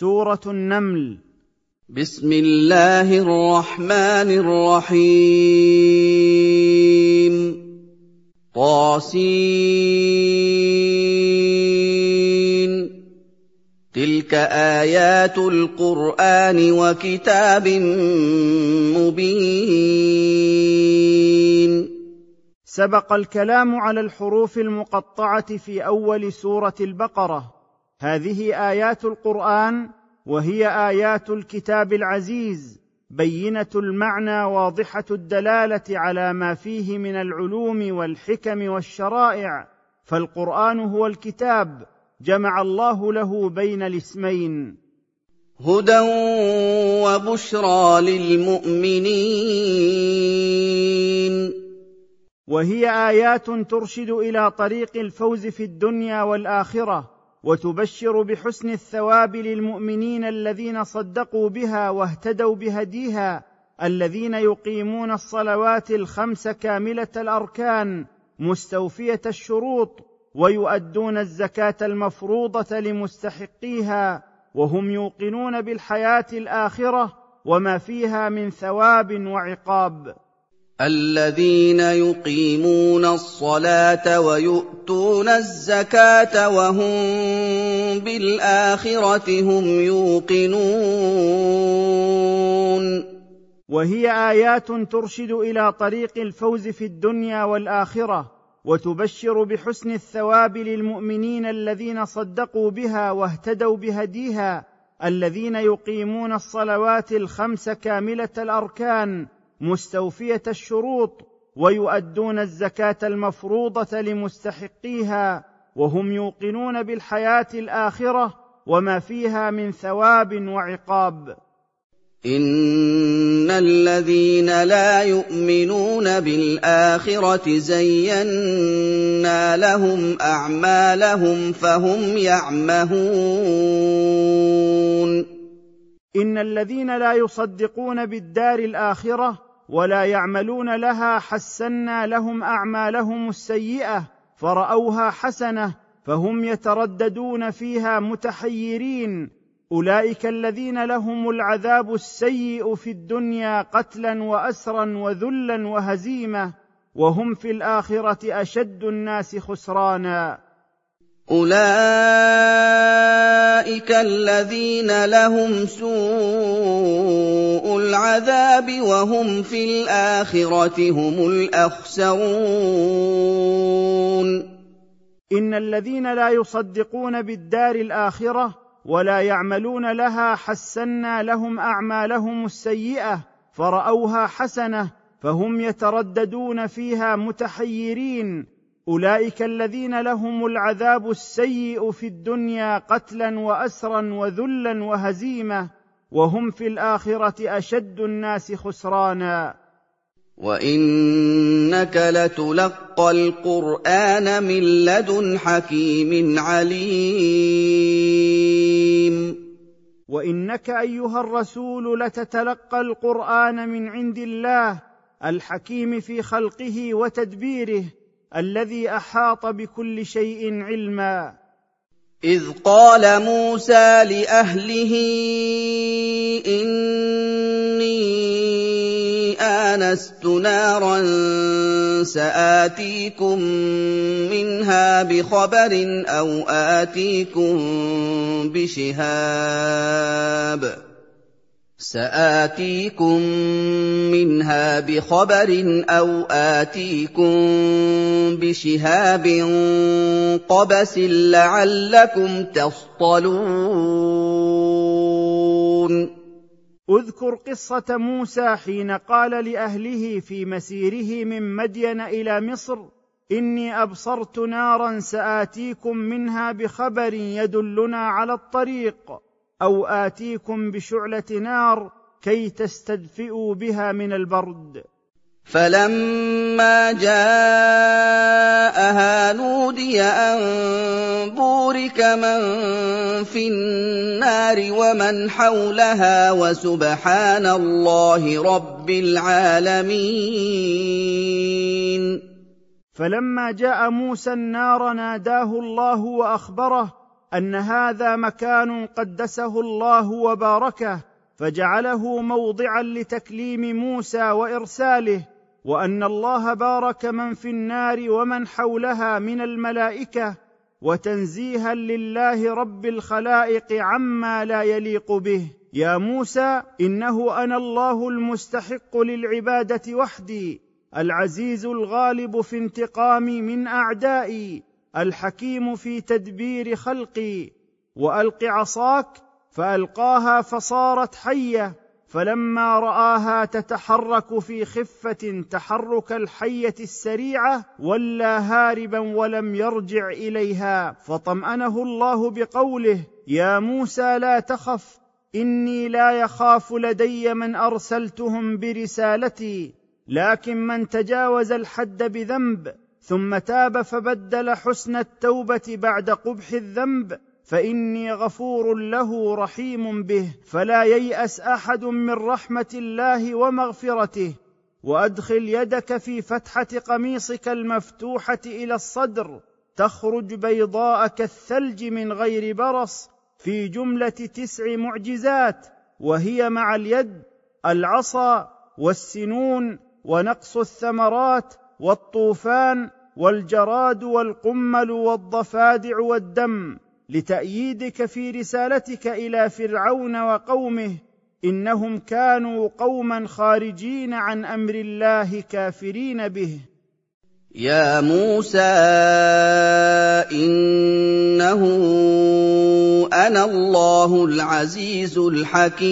سورة النمل. بسم الله الرحمن الرحيم. طاسين. تلك آيات القرآن وكتاب مبين. سبق الكلام على الحروف المقطعة في أول سورة البقرة. هذه آيات القرآن وهي آيات الكتاب العزيز بينة المعنى واضحة الدلالة على ما فيه من العلوم والحكم والشرائع. فالقرآن هو الكتاب جمع الله له بين الاسمين. هدى وبشرى للمؤمنين. وهي آيات ترشد إلى طريق الفوز في الدنيا والآخرة. وتبشر بحسن الثواب للمؤمنين الذين صدقوا بها واهتدوا بهديها الذين يقيمون الصلوات الخمس كاملة الأركان مستوفية الشروط ويؤدون الزكاة المفروضة لمستحقيها وهم يوقنون بالحياة الآخرة وما فيها من ثواب وعقاب. الذين يقيمون الصلاة ويؤتون الزكاة وهم بالآخرة هم يوقنون. وهي آيات ترشد إلى طريق الفوز في الدنيا والآخرة وتبشر بحسن الثواب للمؤمنين الذين صدقوا بها واهتدوا بهديها الذين يقيمون الصلوات الخمس كاملة الأركان مستوفية الشروط ويؤدون الزكاة المفروضة لمستحقيها وهم يوقنون بالحياة الآخرة وما فيها من ثواب وعقاب. إن الذين لا يؤمنون بالآخرة زينا لهم أعمالهم فهم يعمهون. إن الذين لا يصدقون بالدار الآخرة ولا يعملون لها حسنا لهم أعمالهم السيئة فرأوها حسنة فهم يترددون فيها متحيرين. أولئك الذين لهم العذاب السيء في الدنيا قتلا واسرا وذلا وهزيمة وهم في الآخرة أشد الناس خسرانا. اولئك الذين لهم سوء العذاب وهم في الاخره هم الاخسرون ان الذين لا يصدقون بالدار الاخره ولا يعملون لها حسنا لهم اعمالهم السيئه فراوها حسنه فهم يترددون فيها متحيرين أولئك الذين لهم العذاب السيء في الدنيا قتلا واسرا وذلا وهزيمة وهم في الآخرة أشد الناس خسرانا. وإنك لتلقى القرآن من لدن حكيم عليم. وإنك أيها الرسول لتتلقى القرآن من عند الله الحكيم في خلقه وتدبيره الذي أحاط بكل شيء علما. إذ قال موسى لأهله إني آنست نارا سآتيكم منها بخبر أو آتيكم بشهاب. سآتيكم منها بخبر أو آتيكم بشهاب قبس لعلكم تصطلون. اذكر قصة موسى حين قال لأهله في مسيره من مدين إلى مصر إني أبصرت نارا سآتيكم منها بخبر يدلنا على الطريق. أو آتيكم بشعلة نار كي تستدفئوا بها من البرد. فلما جاءها نودي أن بورك من في النار ومن حولها وسبحان الله رب العالمين. فلما جاء موسى النار ناداه الله وأخبره أن هذا مكان قدسه الله وباركه فجعله موضعا لتكليم موسى وإرساله وأن الله بارك من في النار ومن حولها من الملائكة وتنزيها لله رب الخلائق عما لا يليق به. يا موسى إنه أنا الله المستحق للعبادة وحدي العزيز الغالب في انتقامي من أعدائي. الحكيم في تدبير خلقي وألق عصاك فألقاها فصارت حية فلما رآها تتحرك في خفة تحرك الحية السريعة ولى هاربا ولم يرجع إليها. فطمأنه الله بقوله يا موسى لا تخف إني لا يخاف لدي من أرسلتهم برسالتي لكن من تجاوز الحد بذنب ثم تاب فبدل حسن التوبة بعد قبح الذنب فإني غفور له رحيم به فلا ييأس أحد من رحمة الله ومغفرته. وأدخل يدك في فتحة قميصك المفتوحة إلى الصدر تخرج بيضاء كالثلج من غير برص في جملة تسع معجزات وهي مع اليد العصا والسنون ونقص الثمرات والطوفان والجراد والقمل والضفادع والدم لتأييدك في رسالتك إلى فرعون وقومه إنهم كانوا قوما خارجين عن أمر الله كافرين به. يا موسى إنه أنا الله العزيز الحكيم.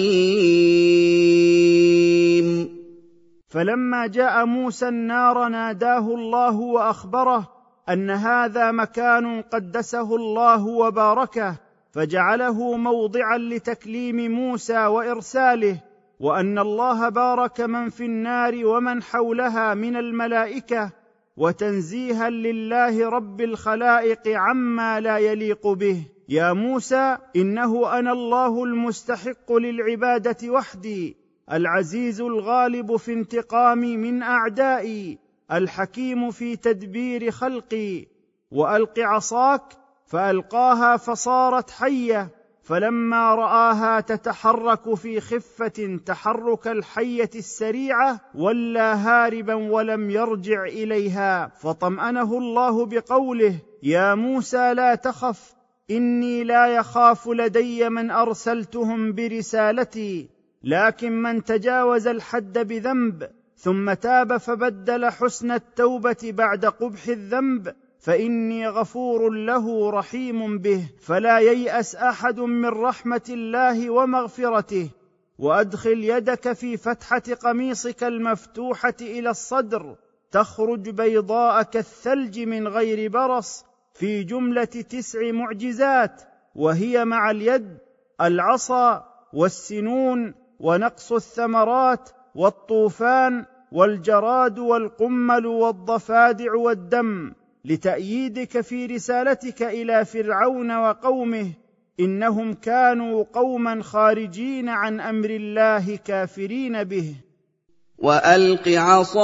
فلما جاء موسى النار ناداه الله وأخبره أن هذا مكان قدسه الله وباركه فجعله موضعا لتكليم موسى وإرساله وأن الله بارك من في النار ومن حولها من الملائكة وتنزيها لله رب الخلائق عما لا يليق به. يا موسى إنه أنا الله المستحق للعبادة وحدي. العزيز الغالب في انتقامي من أعدائي الحكيم في تدبير خلقي. وألق عصاك فألقاها فصارت حية فلما رآها تتحرك في خفة تحرك الحية السريعة ولى هاربا ولم يرجع إليها. فطمأنه الله بقوله يا موسى لا تخف إني لا يخاف لدي من أرسلتهم برسالتي. لكن من تجاوز الحد بذنب ثم تاب فبدل حسن التوبة بعد قبح الذنب فإني غفور له رحيم به فلا ييأس أحد من رحمة الله ومغفرته. وأدخل يدك في فتحة قميصك المفتوحة إلى الصدر تخرج بيضاء كالثلج من غير برص في جملة تسع معجزات وهي مع اليد العصا والسنون ونقص الثمرات والطوفان والجراد والقمل والضفادع والدم لتأييدك في رسالتك إلى فرعون وقومه إنهم كانوا قوما خارجين عن أمر الله كافرين به. وألق عصاك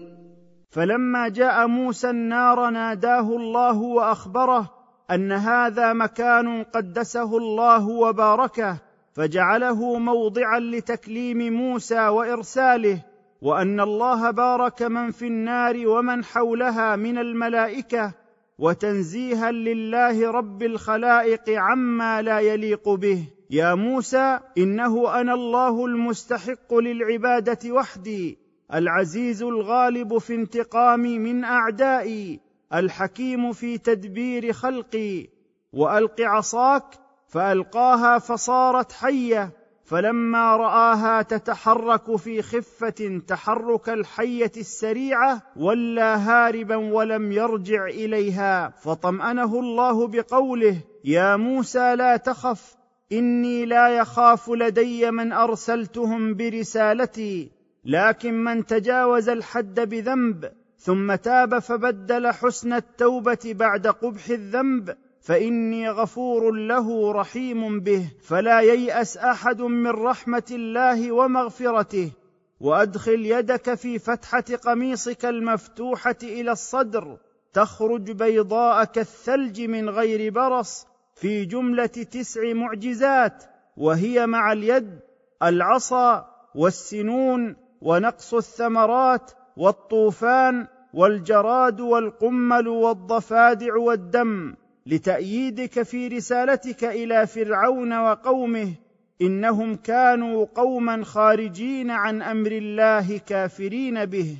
فلما جاء موسى النار ناداه الله وأخبره أن هذا مكان قدسه الله وباركه فجعله موضعا لتكليم موسى وإرساله وأن الله بارك من في النار ومن حولها من الملائكة وتنزيها لله رب الخلائق عما لا يليق به. يا موسى إنه أنا الله المستحق للعبادة وحدي. العزيز الغالب في انتقامي من أعدائي الحكيم في تدبير خلقي. وألق عصاك فألقاها فصارت حية فلما رآها تتحرك في خفة تحرك الحية السريعة ولى هاربا ولم يرجع إليها. فطمأنه الله بقوله يا موسى لا تخف إني لا يخاف لدي من أرسلتهم برسالتي لكن من تجاوز الحد بذنب ثم تاب فبدل حسن التوبة بعد قبح الذنب فإني غفور له رحيم به فلا ييأس أحد من رحمة الله ومغفرته. وأدخل يدك في فتحة قميصك المفتوحة إلى الصدر تخرج بيضاء كالثلج من غير برص في جملة تسع معجزات وهي مع اليد العصا والسنون ونقص الثمرات والطوفان والجراد والقمل والضفادع والدم لتأييدك في رسالتك إلى فرعون وقومه إنهم كانوا قوما خارجين عن أمر الله كافرين به.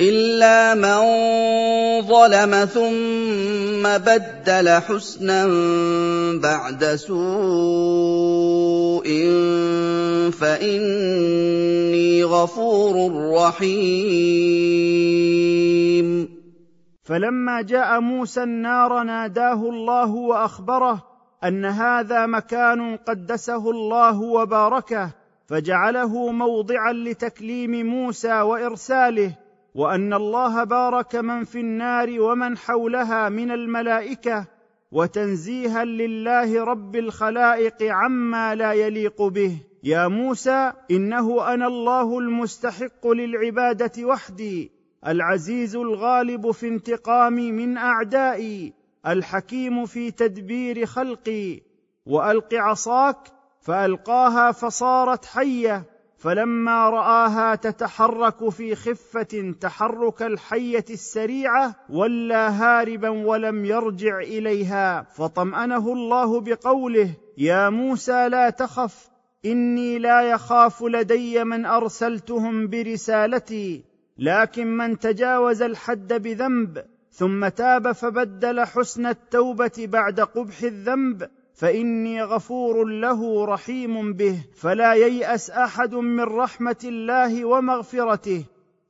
الا من ظلم ثم بدل حسنا بعد سوء فاني غفور رحيم فلما جاء موسى النار ناداه الله واخبره ان هذا مكان قدسه الله وباركه فجعله موضعا لتكليم موسى وارساله وأن الله بارك من في النار ومن حولها من الملائكة وتنزيها لله رب الخلائق عما لا يليق به. يا موسى إنه أنا الله المستحق للعبادة وحدي العزيز الغالب في انتقامي من أعدائي الحكيم في تدبير خلقي. وألق عصاك فألقاها فصارت حية. فلما رآها تتحرك في خفة تحرك الحية السريعة ولى هاربا ولم يرجع إليها. فطمأنه الله بقوله يا موسى لا تخف إني لا يخاف لدي من أرسلتهم برسالتي لكن من تجاوز الحد بذنب ثم تاب فبدل حسن التوبة بعد قبح الذنب فإني غفور له رحيم به فلا ييأس أحد من رحمة الله ومغفرته.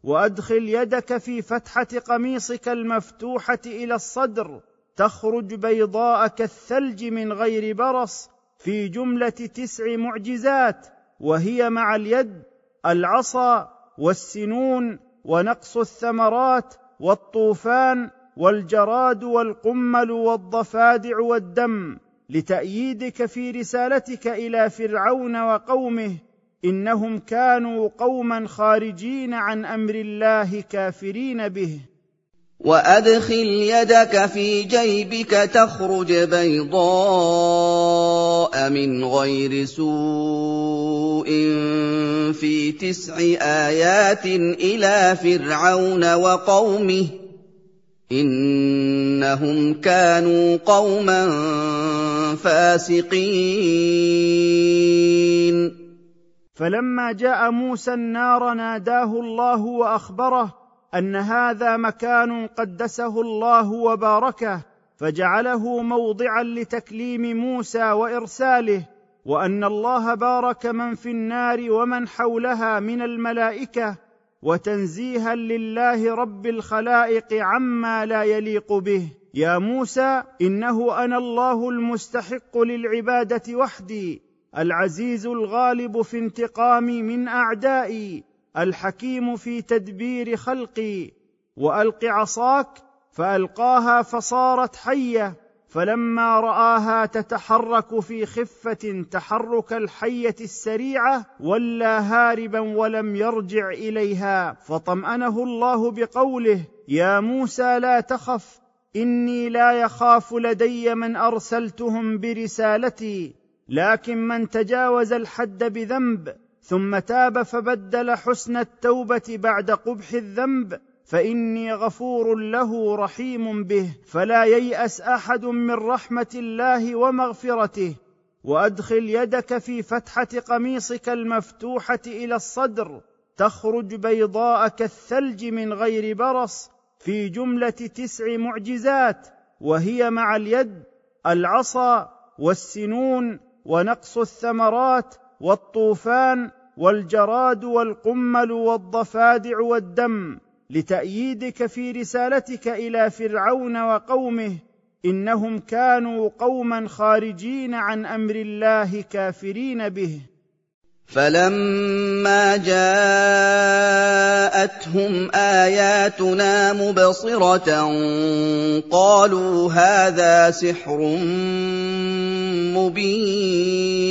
وأدخل يدك في فتحة قميصك المفتوحة إلى الصدر تخرج بيضاء كالثلج من غير برص في جملة تسع معجزات وهي مع اليد العصا والسنون ونقص الثمرات والطوفان والجراد والقمل والضفادع والدم. لتأييدك في رسالتك إلى فرعون وقومه إنهم كانوا قوما خارجين عن أمر الله كافرين به. وأدخل يدك في جيبك تخرج بيضاء من غير سوء في تسع آيات إلى فرعون وقومه. إنهم كانوا قوما فاسقين. فلما جاء موسى النار ناداه الله وأخبره أن هذا مكان قدسه الله وباركه فجعله موضعا لتكليم موسى وإرساله وأن الله بارك من في النار ومن حولها من الملائكة وتنزيها لله رب الخلائق عما لا يليق به. يا موسى إنه أنا الله المستحق للعبادة وحدي العزيز الغالب في انتقامي من أعدائي الحكيم في تدبير خلقي. وألق عصاك فألقاها فصارت حية. فلما رآها تتحرك في خفة تحرك الحية السريعة ولى هاربا ولم يرجع إليها. فطمأنه الله بقوله يا موسى لا تخف إني لا يخاف لدي من أرسلتهم برسالتي لكن من تجاوز الحد بذنب ثم تاب فبدل حسن التوبة بعد قبح الذنب فإني غفور له رحيم به فلا ييأس أحد من رحمة الله ومغفرته. وأدخل يدك في فتحة قميصك المفتوحة إلى الصدر تخرج بيضاء كالثلج من غير برص في جملة تسع معجزات وهي مع اليد العصا والسنون ونقص الثمرات والطوفان والجراد والقمل والضفادع والدم. لتأييدك في رسالتك إلى فرعون وقومه إنهم كانوا قوما خارجين عن أمر الله كافرين به. فلما جاءتهم آياتنا مبصرة قالوا هذا سحر مبين.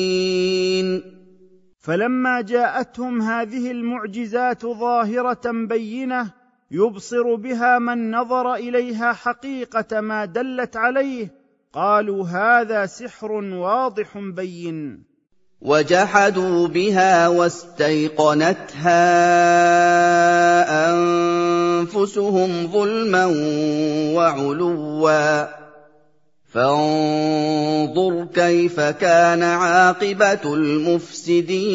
فلما جاءتهم هذه المعجزات ظاهرة بينة يبصر بها من نظر إليها حقيقة ما دلت عليه قالوا هذا سحر واضح بين. وجحدوا بها واستيقنتها أنفسهم ظلما وعلوا. فانظر كيف كان عاقبة المفسدين.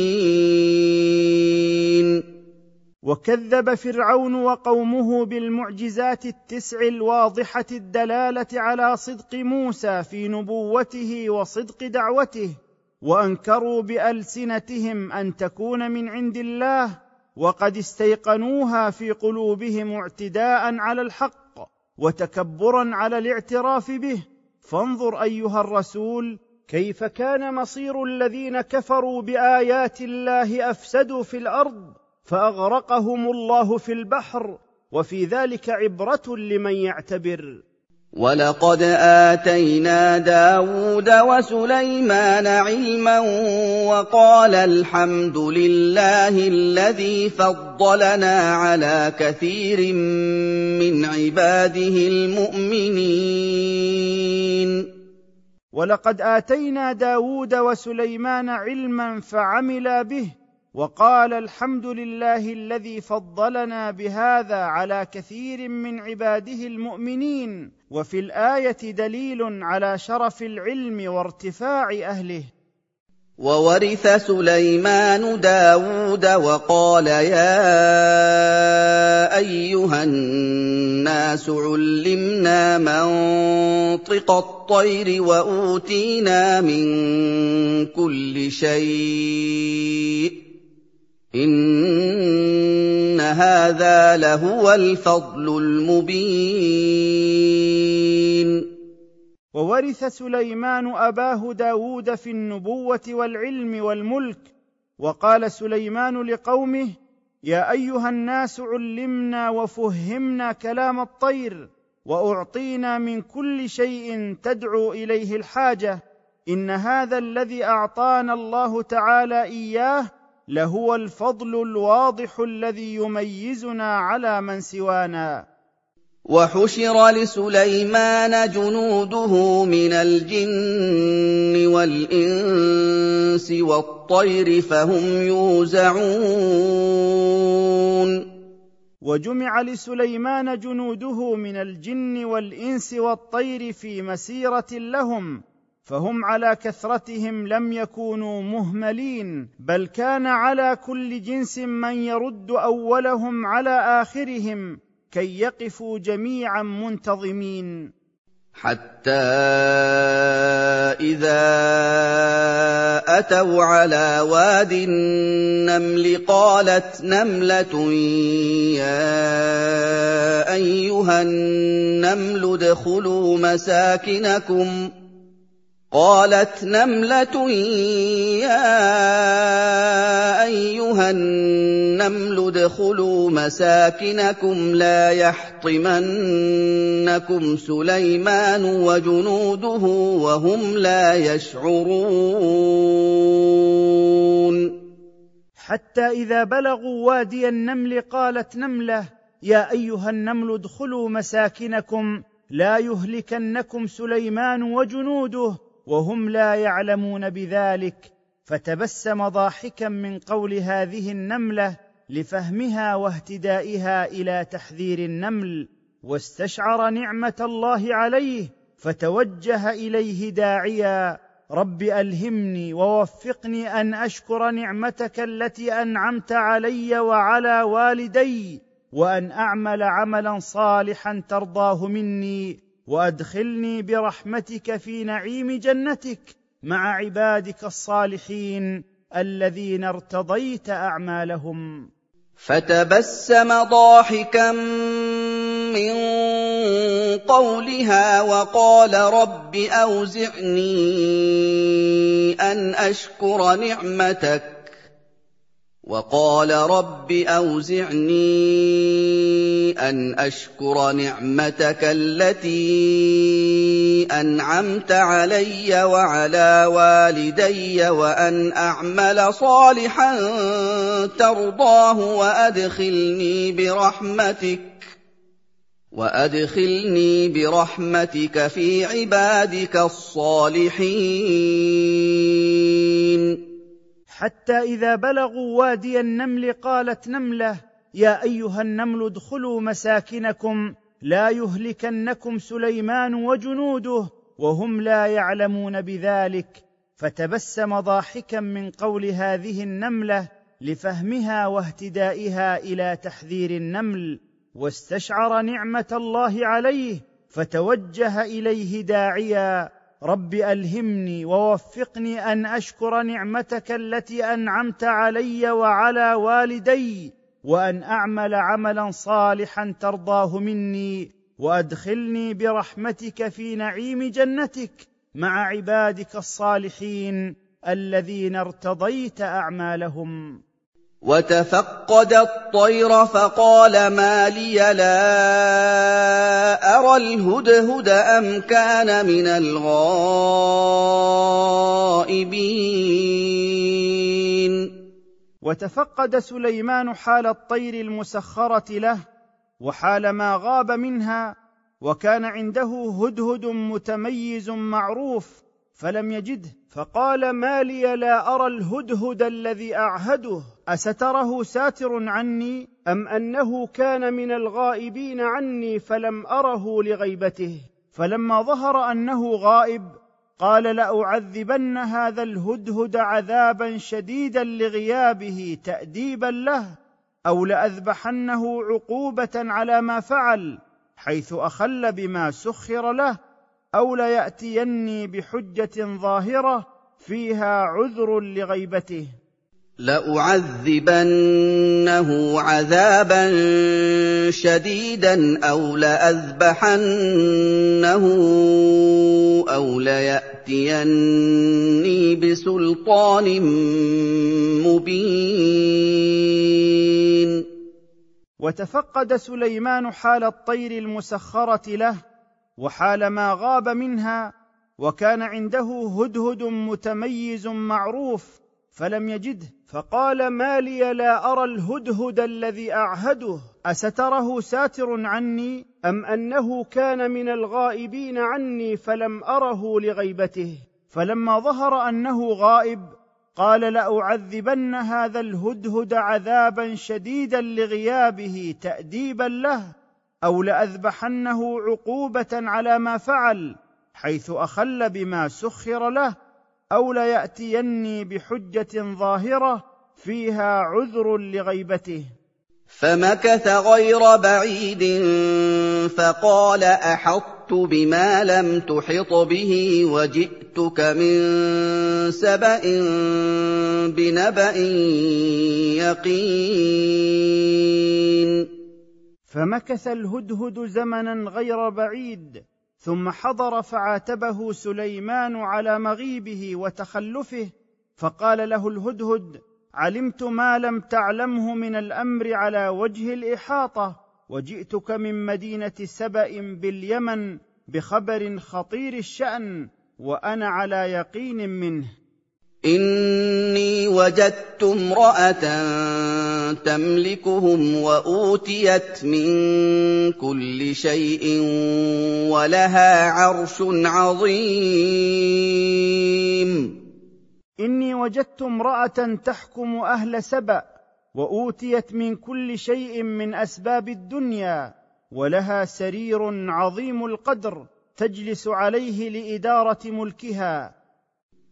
وكذب فرعون وقومه بالمعجزات التسع الواضحة الدلالة على صدق موسى في نبوته وصدق دعوته وأنكروا بألسنتهم أن تكون من عند الله وقد استيقنوها في قلوبهم اعتداء على الحق وتكبرا على الاعتراف به. فانظر أيها الرسول كيف كان مصير الذين كفروا بآيات الله أفسدوا في الأرض؟ فأغرقهم الله في البحر وفي ذلك عبرة لمن يعتبر. وَلَقَدْ آتَيْنَا دَاوُودَ وَسُلَيْمَانَ عِلْمًا وَقَالَ الْحَمْدُ لِلَّهِ الَّذِي فَضَّلَنَا عَلَىٰ كَثِيرٍ مِّنْ عِبَادِهِ الْمُؤْمِنِينَ. وَلَقَدْ آتَيْنَا دَاوُودَ وَسُلَيْمَانَ عِلْمًا فَعَمِلَا بِهِ وقال الحمد لله الذي فضلنا بهذا على كثير من عباده المؤمنين وفي الآية دليل على شرف العلم وارتفاع أهله. وورث سليمان داود وقال يا أيها الناس علمنا منطق الطير وأوتينا من كل شيء. إِنَّ هَٰذَا لَهُوَ الْفَضْلُ الْمُبِينُ وورث سليمان أباه داود في النبوة والعلم والملك وقال سليمان لقومه يا أيها الناس علمنا وفهمنا كلام الطير وأعطينا من كل شيء تدعو إليه الحاجة إن هذا الذي أعطانا الله تعالى إياه لهو الفضل الواضح الذي يميزنا على من سوانا. وحشر لسليمان جنوده من الجن والإنس والطير فهم يوزعون. وجمع لسليمان جنوده من الجن والإنس والطير في مسيرة لهم. فهم على كثرتهم لم يكونوا مهملين بل كان على كل جنس من يرد أولهم على آخرهم كي يقفوا جميعا منتظمين. حتى إذا أتوا على واد النمل قالت نملة يا أيها النمل ادخلوا مساكنكم. قالت نملة يا أيها النمل ادخلوا مساكنكم لا يحطمنكم سليمان وجنوده وهم لا يشعرون. حتى إذا بلغوا وادي النمل قالت نملة يا أيها النمل ادخلوا مساكنكم لا يهلكنكم سليمان وجنوده وهم لا يعلمون بذلك فتبسم ضاحكا من قول هذه النملة لفهمها واهتدائها إلى تحذير النمل واستشعر نعمة الله عليه فتوجه إليه داعيا رب ألهمني ووفقني أن أشكر نعمتك التي أنعمت علي وعلى والدي وأن أعمل عملا صالحا ترضاه مني. وأدخلني برحمتك في نعيم جنتك مع عبادك الصالحين الذين ارتضيت أعمالهم. فتبسم ضاحكا من قولها وقال رب أوزعني أن أشكر نعمتك. وقال رب أوزعني أن أشكر نعمتك التي أنعمت علي وعلى والدي وأن أعمل صالحا ترضاه وأدخلني برحمتك وأدخلني برحمتك في عبادك الصالحين. حتى إذا بلغوا وادي النمل قالت نملة يا أيها النمل ادخلوا مساكنكم لا يهلكنكم سليمان وجنوده وهم لا يعلمون بذلك. فتبسم ضاحكا من قول هذه النملة لفهمها واهتدائها إلى تحذير النمل. واستشعر نعمة الله عليه فتوجه إليه داعيا. رب الهمني ووفقني ان اشكر نعمتك التي انعمت علي وعلى والدي وان اعمل عملا صالحا ترضاه مني وادخلني برحمتك في نعيم جنتك مع عبادك الصالحين الذين ارتضيت اعمالهم وتفقد الطير فقال ما لي لا أرى الهدهد أم كان من الغائبين. وتفقد سليمان حال الطير المسخرة له وحال ما غاب منها وكان عنده هدهد متميز معروف فلم يجده. فقال ما لي لا أرى الهدهد الذي أعهده. أستره ساتر عني أم أنه كان من الغائبين عني فلم أره لغيبته؟ فلما ظهر أنه غائب قال لأعذبن هذا الهدهد عذابا شديدا لغيابه تاديبا له أو لأذبحنه عقوبة على ما فعل حيث أخل بما سخر له. أو ليأتيني بحجة ظاهرة فيها عذر لغيبته. لأعذبنه عذابا شديدا أو لأذبحنه أو ليأتيني بسلطان مبين. وتفقد سليمان حال الطير المسخرة له وحال ما غاب منها وكان عنده هدهد متميز معروف فلم يجده. فقال ما لي لا أرى الهدهد الذي أعهده أستره ساتر عني أم أنه كان من الغائبين عني فلم أره لغيبته؟ فلما ظهر أنه غائب قال لاعذبن هذا الهدهد عذابا شديدا لغيابه تاديبا له أو لأذبحنه عقوبة على ما فعل حيث أخل بما سخر له أو ليأتيني بحجة ظاهرة فيها عذر لغيبته. فمكث غير بعيد فقال أحطت بما لم تحط به وجئتك من سبأ بنبأ يقين. فمكث الهدهد زمنا غير بعيد ثم حضر فعاتبه سليمان على مغيبه وتخلفه فقال له الهدهد علمت ما لم تعلمه من الأمر على وجه الإحاطة وجئتك من مدينة سبأ باليمن بخبر خطير الشأن وأنا على يقين منه. إني وجدت امرأة تملكهم وأوتيت من كل شيء ولها عرش عظيم. إني وجدت امرأة تحكم أهل سبأ وأوتيت من كل شيء من أسباب الدنيا ولها سرير عظيم القدر تجلس عليه لإدارة ملكها.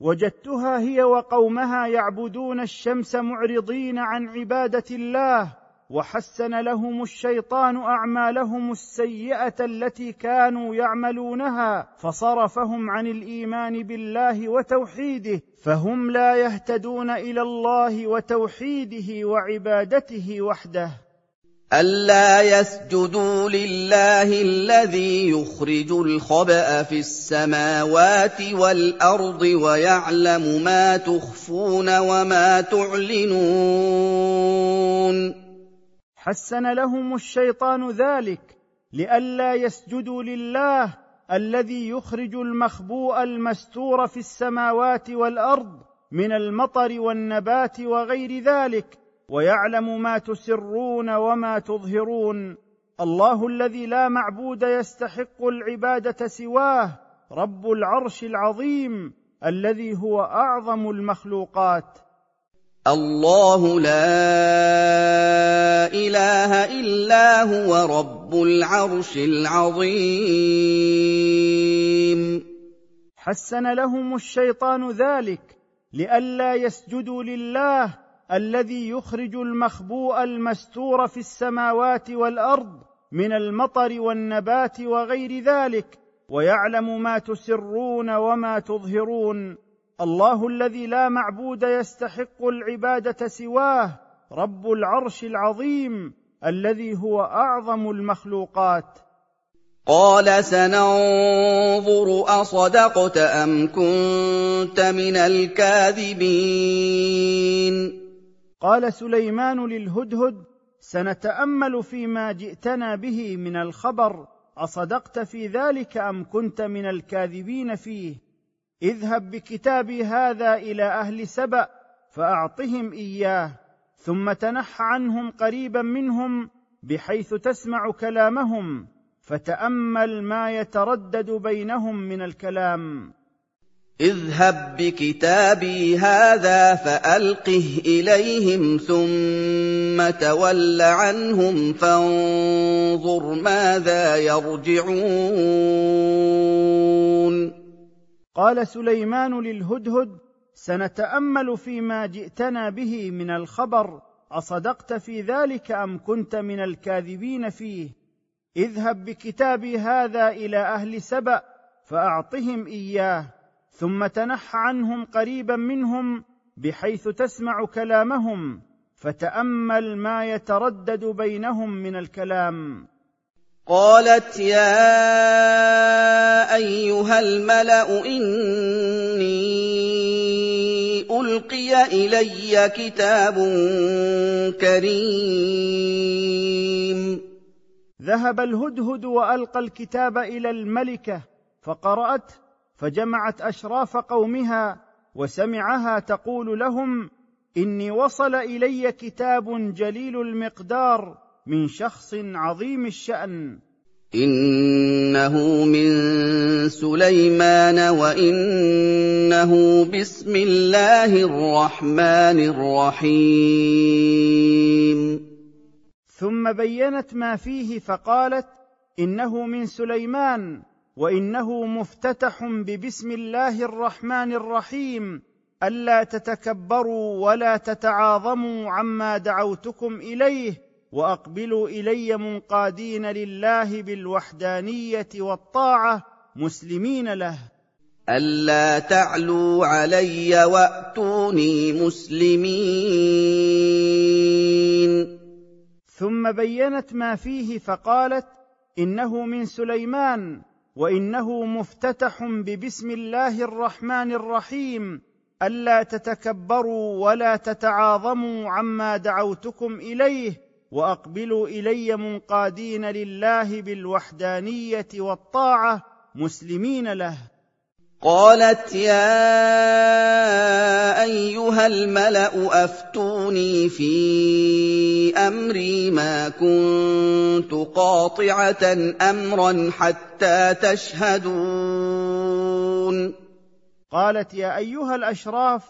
وجدتها هي وقومها يعبدون الشمس معرضين عن عبادة الله وحسن لهم الشيطان أعمالهم السيئة التي كانوا يعملونها فصرفهم عن الإيمان بالله وتوحيده فهم لا يهتدون إلى الله وتوحيده وعبادته وحده. ألا يسجدوا لله الذي يخرج الخبأ في السماوات والأرض ويعلم ما تخفون وما تعلنون. حسن لهم الشيطان ذلك لئلا يسجدوا لله الذي يخرج المخبوء المستور في السماوات والأرض من المطر والنبات وغير ذلك ويعلم ما تسرون وما تظهرون. الله الذي لا معبود يستحق العبادة سواه رب العرش العظيم الذي هو أعظم المخلوقات. الله لا إله إلا هو رب العرش العظيم. حسن لهم الشيطان ذلك لئلا يسجدوا لله الذي يخرج المخبوء المستور في السماوات والأرض من المطر والنبات وغير ذلك ويعلم ما تسرون وما تظهرون. الله الذي لا معبود يستحق العبادة سواه رب العرش العظيم الذي هو أعظم المخلوقات. قال سننظر أصدقت أم كنت من الكاذبين. قال سليمان للهدهد سنتأمل فيما جئتنا به من الخبر أصدقت في ذلك أم كنت من الكاذبين فيه؟ اذهب بكتابي هذا إلى أهل سبأ فأعطهم إياه ثم تنح عنهم قريبا منهم بحيث تسمع كلامهم فتأمل ما يتردد بينهم من الكلام. اذهب بكتابي هذا فألقه إليهم ثم تول عنهم فانظر ماذا يرجعون. قال سليمان للهدهد سنتأمل فيما جئتنا به من الخبر أصدقت في ذلك أم كنت من الكاذبين فيه؟ اذهب بكتابي هذا إلى أهل سبأ فأعطهم إياه. ثم تنح عنهم قريبا منهم بحيث تسمع كلامهم فتأمل ما يتردد بينهم من الكلام. قالت يا أيها الملأ إني ألقي إلي كتاب كريم. ذهب الهدهد وألقى الكتاب إلى الملكة فقراته فجمعت أشراف قومها وسمعها تقول لهم إني وصل إلي كتاب جليل المقدار من شخص عظيم الشأن. إنه من سليمان وإنه بسم الله الرحمن الرحيم. ثم بينت ما فيه فقالت إنه من سليمان. وإنه مفتتح ببسم الله الرحمن الرحيم. ألا تتكبروا ولا تتعاظموا عما دعوتكم إليه وأقبلوا إلي منقادين لله بالوحدانية والطاعة مسلمين له. ألا تعلوا علي وأتوني مسلمين. ثم بينت ما فيه فقالت إنه من سليمان. وإنه مفتتح ببسم الله الرحمن الرحيم. ألا تتكبروا ولا تتعاظموا عما دعوتكم إليه وأقبلوا إلي منقادين لله بالوحدانية والطاعة مسلمين له. قالت يا أيها الملأ أفتوني في أمري ما كنت قاطعة أمرا حتى تشهدون. قالت يا أيها الأشراف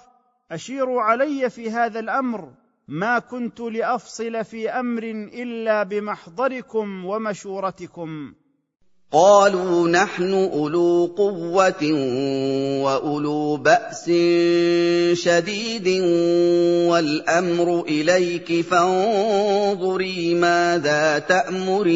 أشيروا علي في هذا الأمر. ما كنت لأفصل في أمر إلا بمحضركم ومشورتكم. قالوا نحن أولو قوة وأولو بأس شديد والأمر إليك فانظري ماذا تأمرين.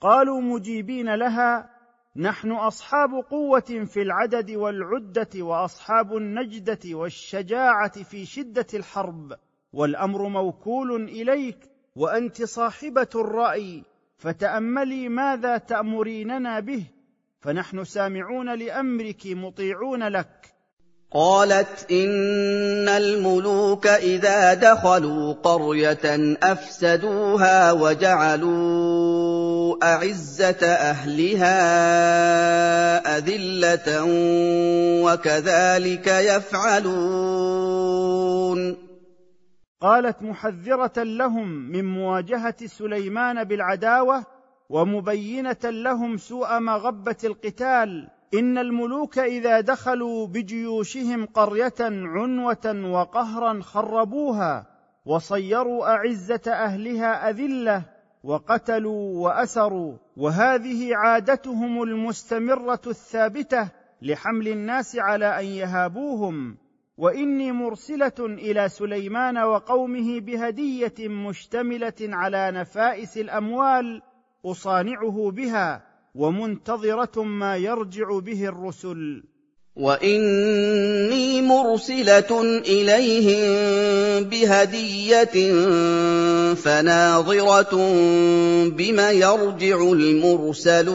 قالوا مجيبين لها نحن أصحاب قوة في العدد والعدة وأصحاب النجدة والشجاعة في شدة الحرب والأمر موكول إليك وأنت صاحبة الرأي. فتأملي ماذا تأمريننا به فنحن سامعون لأمرك مطيعون لك. قالت إن الملوك إذا دخلوا قرية أفسدوها وجعلوا أعزة أهلها أذلة وكذلك يفعلون. قالت محذرة لهم من مواجهة سليمان بالعداوة ومبينة لهم سوء مغبة القتال. إن الملوك إذا دخلوا بجيوشهم قرية عنوة وقهرا خربوها وصيروا أعزة أهلها أذلة وقتلوا وأسروا. وهذه عادتهم المستمرة الثابتة لحمل الناس على أن يهابوهم. وإني مرسلة إلى سليمان وقومه بهدية مشتملة على نفائس الأموال أصانعه بها ومنتظرة ما يرجع به الرسل. وإني مرسلة إليهم بهدية فناظرة بم يرجع المرسلون.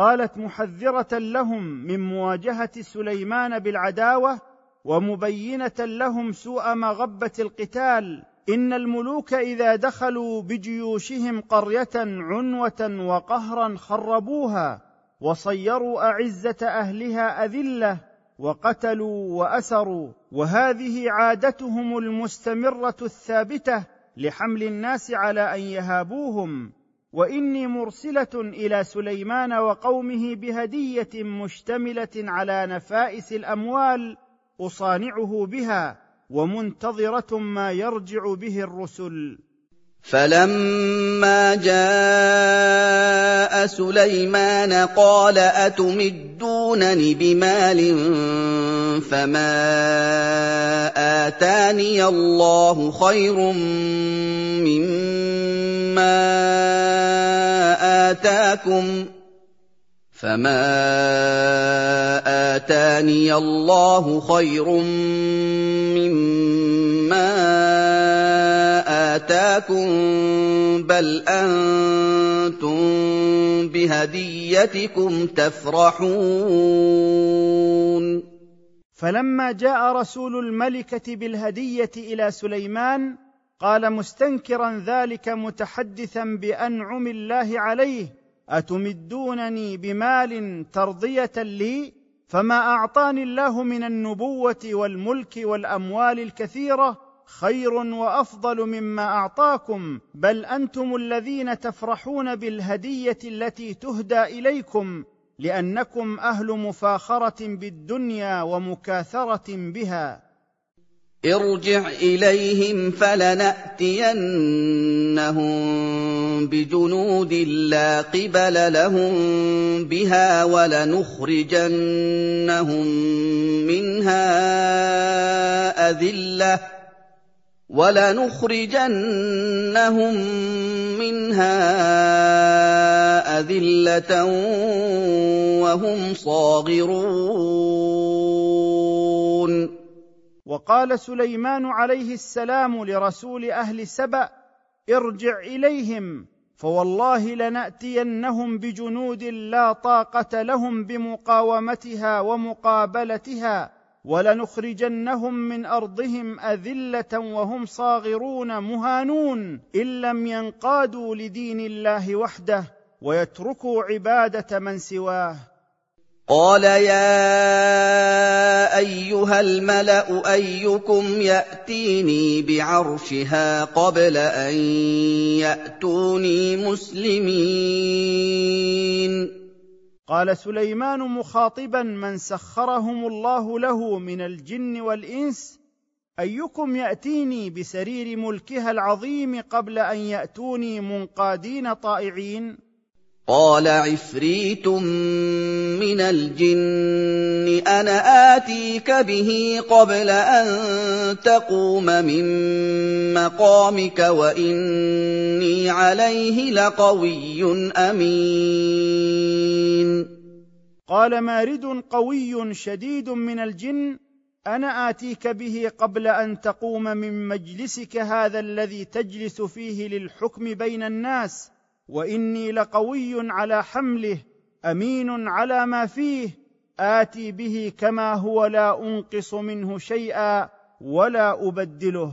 قالت محذرة لهم من مواجهة سليمان بالعداوة ومبينة لهم سوء مغبة القتال. إن الملوك إذا دخلوا بجيوشهم قرية عنوة وقهرا خربوها وصيروا أعزة أهلها أذلة وقتلوا وأسروا. وهذه عادتهم المستمرة الثابتة لحمل الناس على أن يهابوهم. وإني مرسلة إلى سليمان وقومه بهدية مشتملة على نفائس الأموال أصانعه بها ومنتظرة ما يرجع به الرسل. فلما جاء سليمان قال اتمدونني بمال فما اتاني الله خير مما آتاكم فما آتاني الله خير مما آتاكم بل أنتم بهديتكم تفرحون فلما جاء رسول الملكة بالهدية إلى سليمان قال مستنكرا ذلك متحدثا بأنعم الله عليه أتمدونني بمال ترضية لي؟ فما أعطاني الله من النبوة والملك والأموال الكثيرة؟ خير وأفضل مما أعطاكم بل أنتم الذين تفرحون بالهدية التي تهدى إليكم لأنكم أهل مفاخرة بالدنيا ومكاثرة بها. ارجع إليهم فلنأتينهم بجنود لا قبل لهم بها ولنخرجنهم منها أذلة. ولنخرجنهم منها أذلة وهم صاغرون. وقال سليمان عليه السلام لرسول أهل سبأ ارجع إليهم فوالله لنأتينهم بجنود لا طاقة لهم بمقاومتها ومقابلتها ولنخرجنهم من أرضهم أذلة وهم صاغرون مهانون إن لم ينقادوا لدين الله وحده ويتركوا عبادة من سواه. قال يا أيها الملأ أيكم يأتيني بعرشها قبل أن يأتوني مسلمين. قال سليمان مخاطبا من سخرهم الله له من الجن والإنس أيكم يأتيني بسرير ملكها العظيم قبل أن يأتوني منقادين طائعين؟ قال عفريت من الجن أنا آتيك به قبل أن تقوم من مقامك وإني عليه لقوي أمين. قال مارد قوي شديد من الجن أنا آتيك به قبل أن تقوم من مجلسك هذا الذي تجلس فيه للحكم بين الناس وإني لقوي على حمله أمين على ما فيه آتي به كما هو لا أنقص منه شيئا ولا أبدله.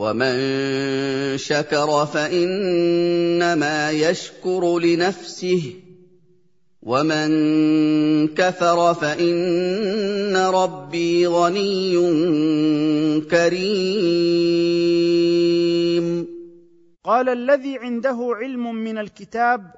وَمَن شَكَرَ فَإِنَّمَا يَشْكُرُ لِنَفْسِهِ ۖ وَمَن كَفَرَ فَإِنَّ رَبِّي غَنِيٌّ كَرِيمٌ قال الذي عنده علم من الكتاب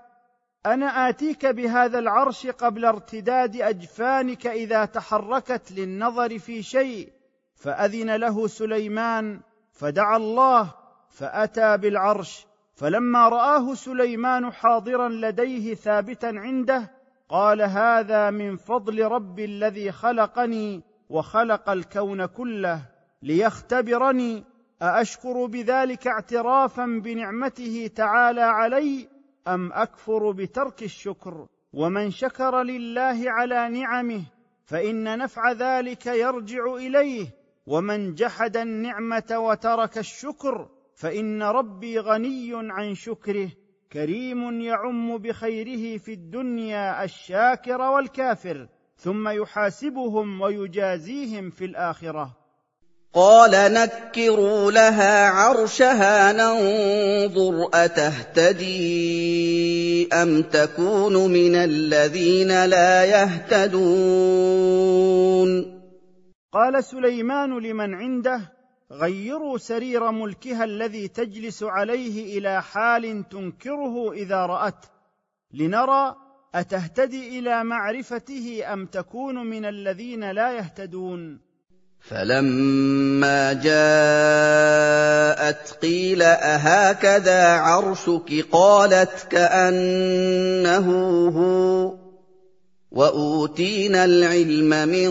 أنا اتيك بهذا العرش قبل ارتداد اجفانك اذا تحركت للنظر في شيء فاذن له سليمان فدعا الله فأتى بالعرش فلما رآه سليمان حاضرا لديه ثابتا عنده قال هذا من فضل ربي الذي خلقني وخلق الكون كله ليختبرني أأشكر بذلك اعترافا بنعمته تعالى علي أم أكفر بترك الشكر؟ ومن شكر لله على نعمه فإن نفع ذلك يرجع إليه ومن جحد النعمة وترك الشكر فإن ربي غني عن شكره كريم يعم بخيره في الدنيا الشاكر والكافر ثم يحاسبهم ويجازيهم في الآخرة. قال نكروا لها عرشها ننظر أتهتدي أم تكون من الذين لا يهتدون. قال سليمان لمن عنده غيروا سرير ملكها الذي تجلس عليه إلى حال تنكره إذا راته لنرى أتهتدي إلى معرفته أم تكون من الذين لا يهتدون. فلما جاءت قيل أهكذا عرشك؟ قالت كأنه هو. واوتينا العلم من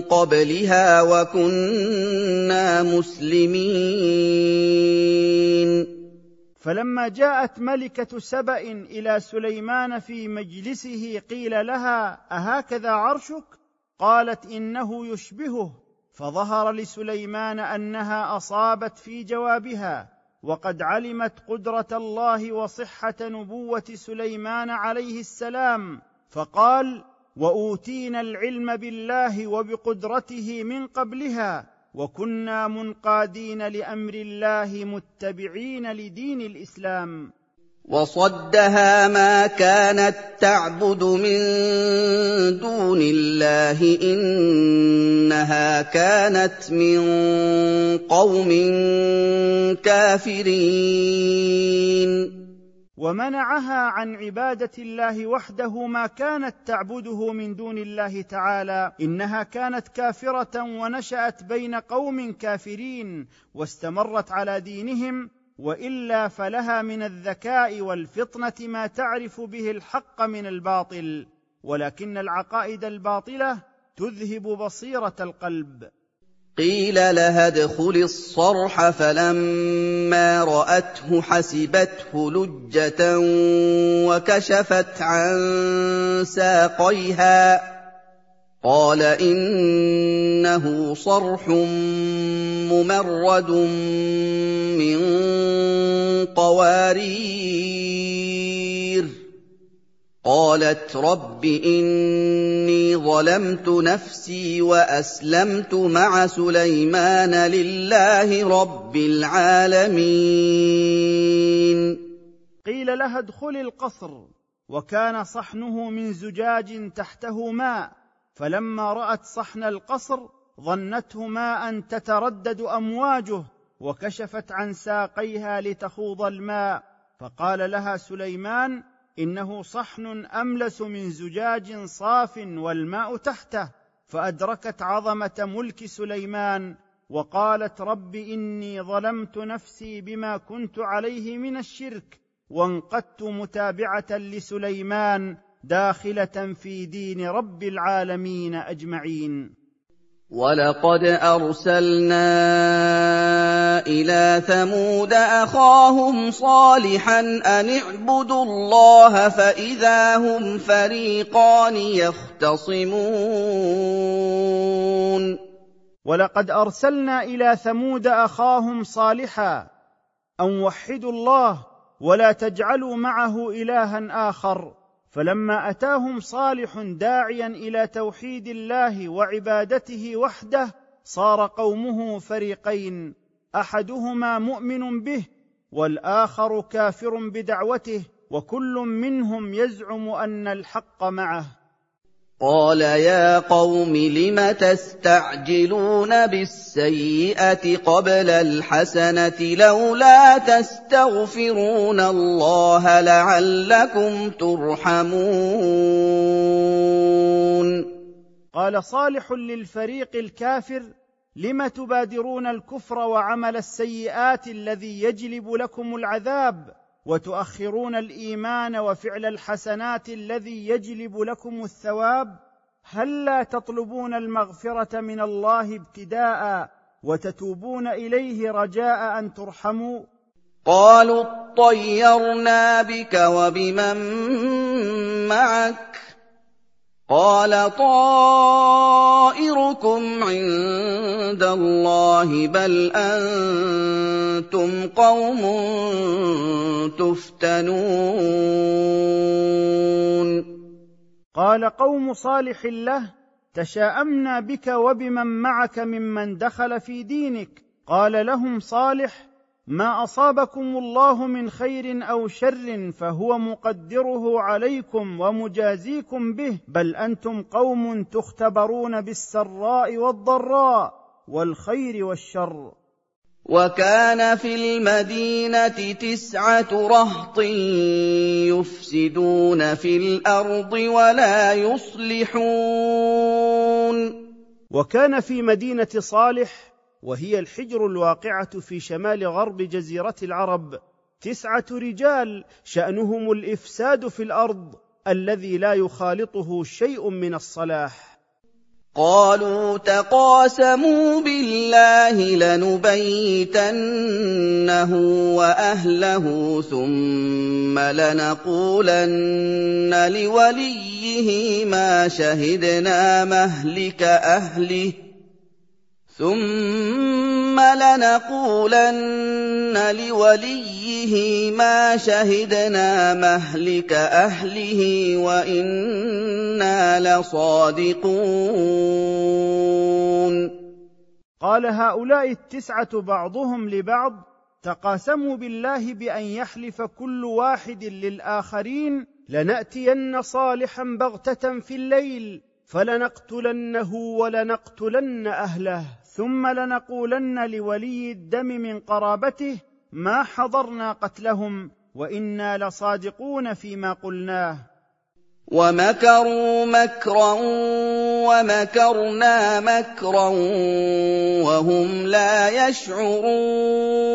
قبلها وكنا مسلمين فلما جاءت ملكه سبا إلى سليمان في مجلسه قيل لها اهكذا عرشك؟ قالت انه يشبهه. فظهر لسليمان انها اصابت في جوابها وقد علمت قدره الله وصحه نبوه سليمان عليه السلام. فقال وأوتينا العلم بالله وبقدرته من قبلها وكنا منقادين لأمر الله متبعين لدين الإسلام. وصدها ما كانت تعبد من دون الله إنها كانت من قوم كافرين. ومنعها عن عبادة الله وحده ما كانت تعبده من دون الله تعالى إنها كانت كافرة ونشأت بين قوم كافرين واستمرت على دينهم وإلا فلها من الذكاء والفطنة ما تعرف به الحق من الباطل ولكن العقائد الباطلة تذهب بصيرة القلب. قيل لها ادخل الصرح فلما رأته حسبته لجة وكشفت عن ساقيها. قال إنه صرح ممرد من قوارير. قالت رب إني ظلمت نفسي وأسلمت مع سليمان لله رب العالمين. قيل لها ادخلي القصر وكان صحنه من زجاج تحته ماء فلما رأت صحن القصر ظنته ماء تتردد أمواجه وكشفت عن ساقيها لتخوض الماء فقال لها سليمان إنه صحن أملس من زجاج صاف والماء تحته فأدركت عظمة ملك سليمان وقالت رب إني ظلمت نفسي بما كنت عليه من الشرك وانقدت متابعة لسليمان داخلة في دين رب العالمين أجمعين. وَلَقَدْ أَرْسَلْنَا إِلَىٰ ثَمُودَ أَخَاهُمْ صَالِحًا أَنِ اعْبُدُوا اللَّهَ فَإِذَا هُمْ فَرِيقَانِ يَخْتَصِمُونَ وَلَقَدْ أَرْسَلْنَا إِلَىٰ ثَمُودَ أَخَاهُمْ صَالِحًا أَن وَحِّدُوا اللَّهَ وَلَا تَجْعَلُوا مَعَهُ إِلَٰهًا آخَرَ فلما أتاهم صالح داعيا إلى توحيد الله وعبادته وحده صار قومه فريقين أحدهما مؤمن به والآخر كافر بدعوته وكل منهم يزعم أن الحق معه. قال يا قوم لم تستعجلون بالسيئة قبل الحسنة لولا تستغفرون الله لعلكم ترحمون قال صالح للفريق الكافر لم تبادرون الكفر وعمل السيئات الذي يجلب لكم العذاب وتؤخرون الإيمان وفعل الحسنات الذي يجلب لكم الثواب هل لا تطلبون المغفرة من الله ابتداء وتتوبون إليه رجاء أن ترحموا؟ قالوا اطيرنا بك وبمن معك؟ قال طائركم عند الله بل أنتم قوم تفتنون. قال قوم صالح له تشاءمنا بك وبمن معك ممن دخل في دينك. قال لهم صالح ما أصابكم الله من خير أو شر فهو مقدره عليكم ومجازيكم به بل أنتم قوم تختبرون بالسراء والضراء والخير والشر. وكان في المدينة تسعة رهط يفسدون في الأرض ولا يصلحون. وكان في مدينة صالح وهي الحجر الواقعة في شمال غرب جزيرة العرب. تسعة رجال شأنهم الإفساد في الأرض الذي لا يخالطه شيء من الصلاح. قالوا تقاسموا بالله لنبيتنه وأهله ثم لنقولن لوليه ما شهدنا مهلك أهله. ثم لنقولن لوليه ما شهدنا مهلك أهله وإنا لصادقون. قال هؤلاء التسعة بعضهم لبعض تقاسموا بالله بأن يحلف كل واحد للآخرين لنأتين صالحا بغتة في الليل فلنقتلنه ولنقتلن أهله. ثم لنقولن لولي الدم من قرابته ما حضرنا قتلهم وإنا لصادقون فيما قلناه. ومكروا مكرا ومكرنا مكرا وهم لا يشعرون.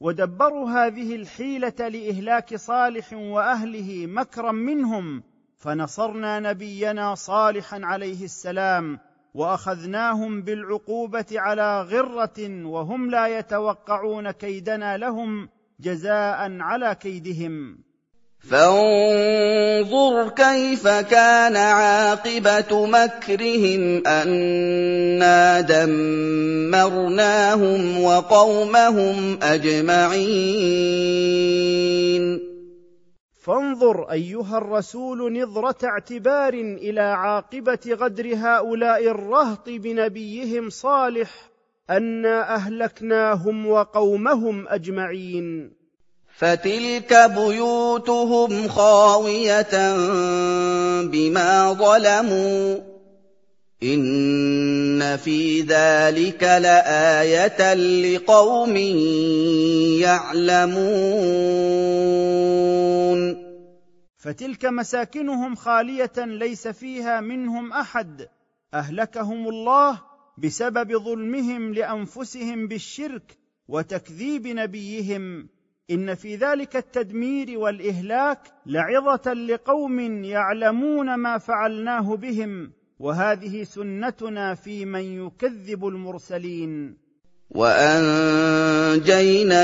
ودبروا هذه الحيلة لإهلاك صالح وأهله مكرا منهم فنصرنا نبينا صالحا عليه السلام وأخذناهم بالعقوبة على غرة وهم لا يتوقعون كيدنا لهم جزاء على كيدهم. فانظر كيف كان عاقبة مكرهم أنا دمرناهم وقومهم أجمعين. فانظر أيها الرسول نظرة اعتبار إلى عاقبة غدر هؤلاء الرهط بنبيهم صالح انا أهلكناهم وقومهم أجمعين. فتلك بيوتهم خاوية بما ظلموا. ان في ذلك لايه لقوم يعلمون فتلك مساكنهم خالية ليس فيها منهم أحد. أهلكهم الله بسبب ظلمهم لأنفسهم بالشرك وتكذيب نبيهم. إن في ذلك التدمير والإهلاك لعظة لقوم يعلمون ما فعلناه بهم. وهذه سنتنا في من يكذب المرسلين. وأنجينا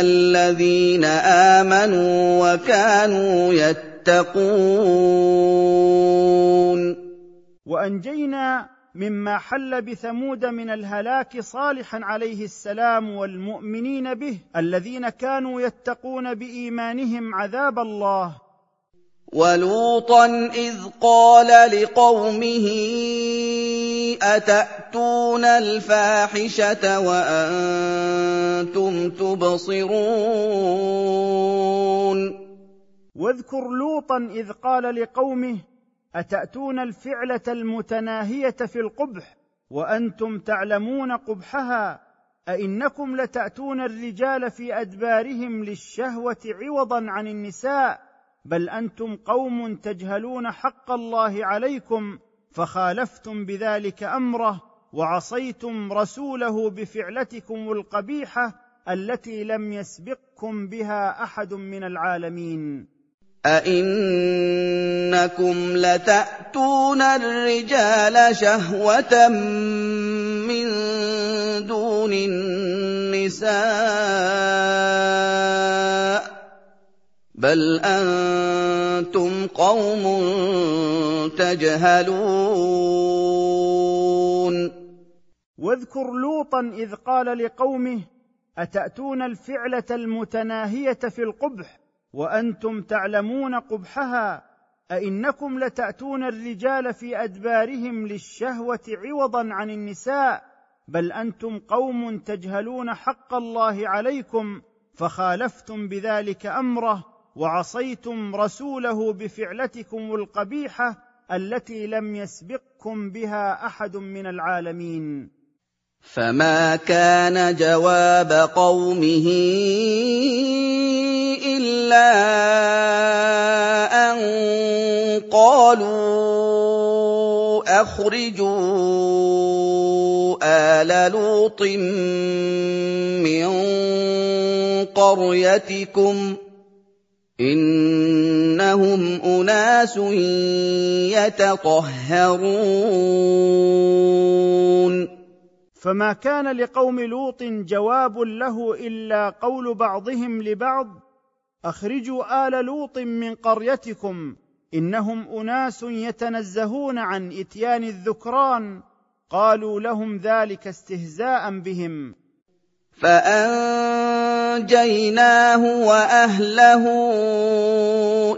الذين آمنوا وكانوا يتقون. وأنجينا مما حل بثمود من الهلاك صالحا عليه السلام والمؤمنين به الذين كانوا يتقون بإيمانهم عذاب الله. وَلُوطًا إِذْ قَالَ لِقَوْمِهِ أَتَأْتُونَ الْفَاحِشَةَ وَأَنتُمْ تُبْصِرُونَ؟ واذكر لوطا إذ قال لقومه أتأتون الفعلة المتناهية في القبح وأنتم تعلمون قبحها أئنكم لتأتون الرجال في أدبارهم للشهوة عوضا عن النساء بل أنتم قوم تجهلون حق الله عليكم فخالفتم بذلك أمره وعصيتم رسوله بفعلتكم القبيحة التي لم يسبقكم بها أحد من العالمين. أئنكم لتأتون الرجال شهوة من دون النساء. بل أنتم قوم تجهلون واذكر لوطا إذ قال لقومه أتأتون الفعلة المتناهية في القبح وأنتم تعلمون قبحها؟ أئنكم لتأتون الرجال في أدبارهم للشهوة عوضا عن النساء؟ بل أنتم قوم تجهلون حق الله عليكم فخالفتم بذلك أمره وعصيتم رسوله بفعلتكم القبيحة التي لم يسبقكم بها أحد من العالمين. فما كان جواب قومه إلا أن قالوا أخرجوا آل لوط من قريتكم. إِنَّهُمْ أُنَاسٌ يَتَطَهَّرُونَ. فما كان لقوم لوط جواب له إلا قول بعضهم لبعض أخرجوا آل لوط من قريتكم إنهم أناس يتنزهون عن إتيان الذكران قالوا لهم ذلك استهزاء بهم. فأنجيناه وأهله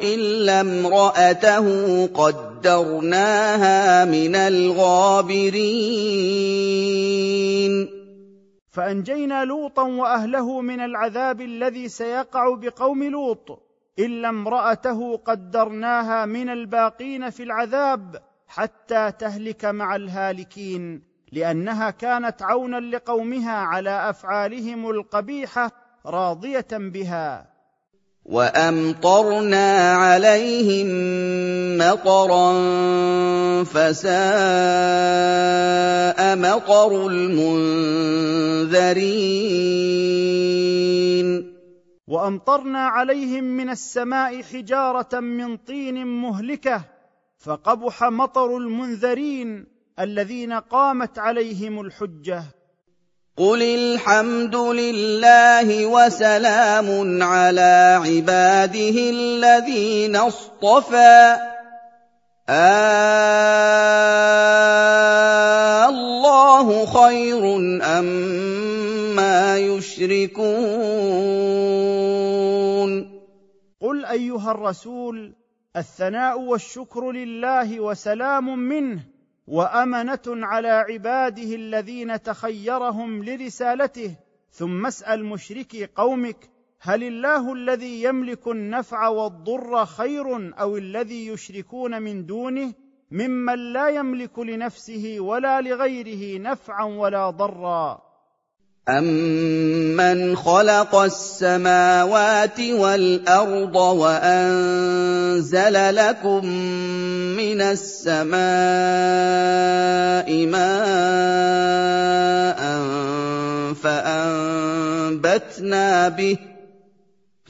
إلا امرأته قدرناها من الغابرين. فأنجينا لوطا وأهله من العذاب الذي سيقع بقوم لوط إلا امرأته قدرناها من الباقين في العذاب حتى تهلك مع الهالكين. لأنها كانت عونا لقومها على أفعالهم القبيحة راضية بها. وأمطرنا عليهم مطرا فساء مطر المنذرين. وأمطرنا عليهم من السماء حجارة من طين مهلكة فقبح مطر المنذرين. الذين قامت عليهم الحجة. قل الحمد لله وسلام على عباده الذين اصطفى. آه الله خير أما يشركون. قل ايها الرسول الثناء والشكر لله وسلام منه. وأمنة على عباده الذين تخيرهم لرسالته. ثم اسأل مشركي قومك هل الله الذي يملك النفع والضر خير أو الذي يشركون من دونه؟ ممن لا يملك لنفسه ولا لغيره نفعا ولا ضرا. أَمَّنْ خَلَقَ السَّمَاوَاتِ وَالْأَرْضَ وَأَنزَلَ لَكُم مِّنَ السَّمَاءِ مَاءً فَأَنبَتْنَا بِهِ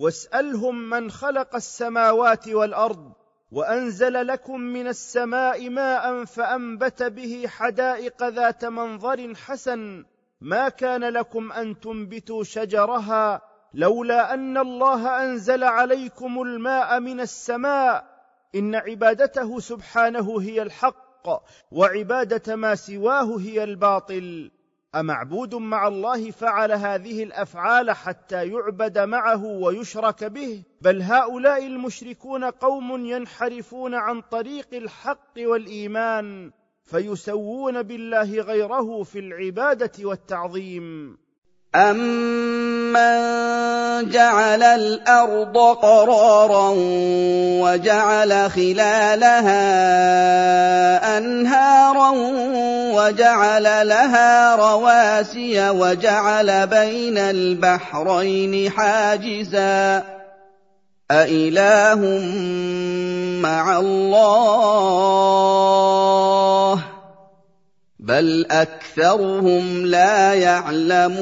واسألهم من خلق السماوات والأرض وأنزل لكم من السماء ماء فأنبت به حدائق ذات منظر حسن. ما كان لكم أن تنبتوا شجرها لولا أن الله أنزل عليكم الماء من السماء. إن عبادته سبحانه هي الحق وعبادة ما سواه هي الباطل. أمعبود مع الله فعل هذه الأفعال حتى يعبد معه ويشرك به؟ بل هؤلاء المشركون قوم ينحرفون عن طريق الحق والإيمان فيسوون بالله غيره في العبادة والتعظيم. أَمَّن جَعَلَ الْأَرْضَ قَرَارًا وَجَعَلَ خِلَالَهَا أَنْهَارًا وَجَعَلَ لَهَا رَوَاسِيَ وَجَعَلَ بَيْنَ الْبَحْرَيْنِ حَاجِزًا أَإِلَٰهٌ مَّعَ اللَّهِ بل اكثرهم لا يعلمون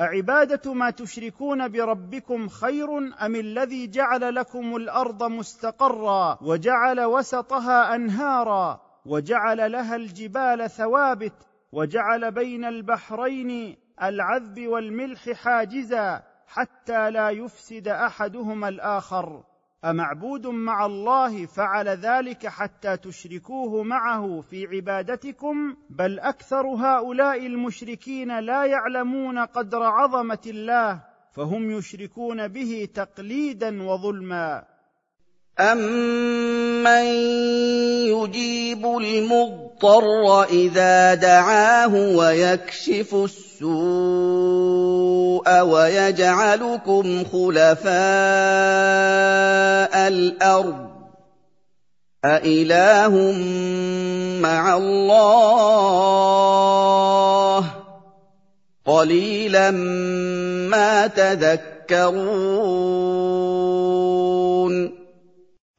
اعباده ما تشركون بربكم خير ام الذي جعل لكم الأرض مستقرا وجعل وسطها انهارا وجعل لها الجبال ثوابت وجعل بين البحرين العذب والملح حاجزا حتى لا يفسد احدهما الآخر أمعبود مع الله فعل ذلك حتى تشركوه معه في عبادتكم؟ بل أكثر هؤلاء المشركين لا يعلمون قدر عظمة الله فهم يشركون به تقليدا وظلما. أَمَّن يُجِيبُ الْمُضْطَرَّ إِذَا دَعَاهُ وَيَكْشِفُ السُّوءَ وَيَجْعَلُكُمْ خُلَفَاءَ الْأَرْضِ أَإِلَٰهٌ مَّعَ اللَّهِ ۚ قَلِيلًا مَّا تَذَكَّرُونَ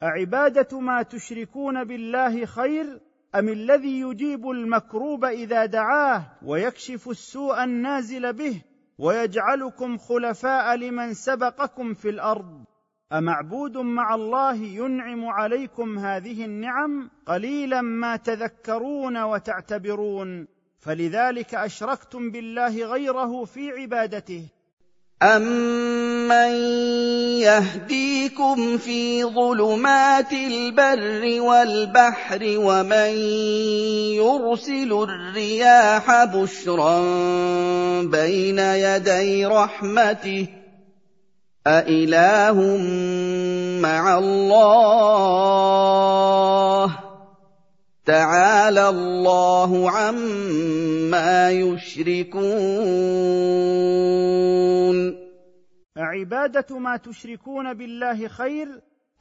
أعبادة ما تشركون بالله خير أم الذي يجيب المكروب إذا دعاه ويكشف السوء النازل به ويجعلكم خلفاء لمن سبقكم في الأرض؟ أمعبود مع الله ينعم عليكم هذه النعم قليلا ما تذكرون وتعتبرون؟ فلذلك أشركتم بالله غيره في عبادته. أَمَّن يَهْدِيكُمْ فِي ظُلُمَاتِ الْبَرِّ وَالْبَحْرِ وَمَن يُرْسِلُ الرِّيَاحَ بُشْرًا بَيْنَ يَدَيْ رَحْمَتِهِ ۗ أَإِلَٰهٌ مَّعَ اللَّهِ ۚ تَعَالَى اللَّهُ عَمَّا يُشْرِكُونَ. اعباده ما تشركون بالله خير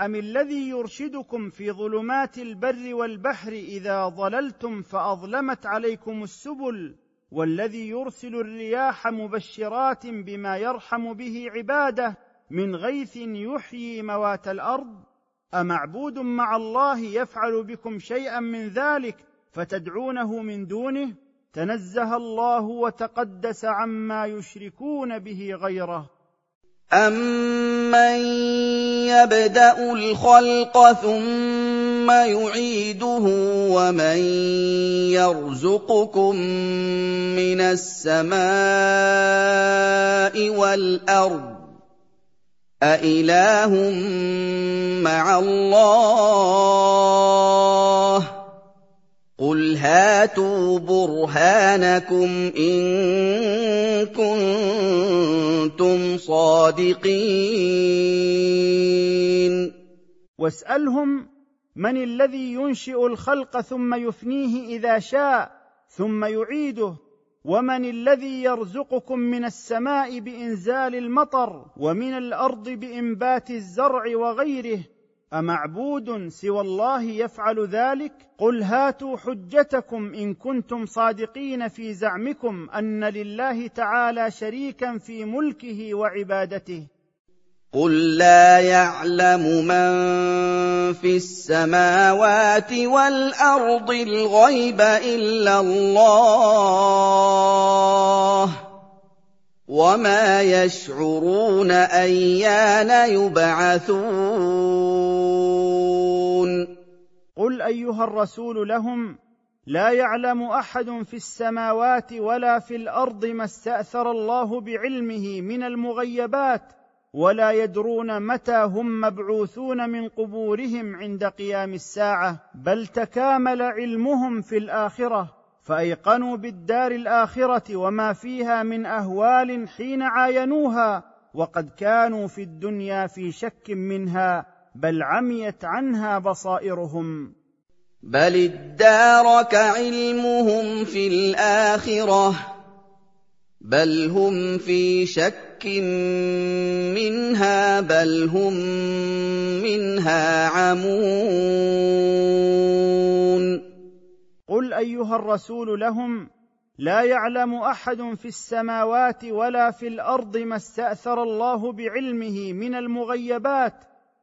أم الذي يرشدكم في ظلمات البر والبحر إذا ضللتم فأظلمت عليكم السبل والذي يرسل الرياح مبشرات بما يرحم به عباده من غيث يحيي موات الأرض أمعبود مع الله يفعل بكم شيئا من ذلك فتدعونه من دونه؟ تنزه الله وتقدس عما يشركون به غيره. أَمَّن يَبْدَأُ الْخَلْقَ ثُمَّ يُعِيدُهُ وَمَن يَرْزُقُكُم مِّنَ السَّمَاءِ وَالْأَرْضِ أَإِلَٰهٌ مَّعَ اللَّهِ ۚ قُلْ هَاتُوا بُرْهَانَكُمْ إِن كُنتُمْ صَادِقِينَ واسالهم من الذي ينشئ الخلق ثم يفنيه اذا شاء ثم يعيده ومن الذي يرزقكم من السماء بإنزال المطر ومن الأرض بإنبات الزرع وغيره أمعبود سوى الله يفعل ذلك؟ قل هاتوا حجتكم إن كنتم صادقين في زعمكم أن لله تعالى شريكا في ملكه وعبادته. قل لا يعلم من في السماوات والارض الغيب الا الله وما يشعرون ايان يبعثون قل ايها الرسول لهم لا يعلم احد في السماوات ولا في الأرض ما استاثر الله بعلمه من المغيبات ولا يدرون متى هم مبعوثون من قبورهم عند قيام الساعة بل تكامل علمهم في الآخرة فأيقنوا بالدار الآخرة وما فيها من أهوال حين عاينوها وقد كانوا في الدنيا في شك منها بل عميت عنها بصائرهم. بل ادارك علمهم في الآخرة بل هم في شك منها بل هم منها عمون قل ايها الرسول لهم لا يعلم احد في السماوات ولا في الأرض ما استاثر الله بعلمه من المغيبات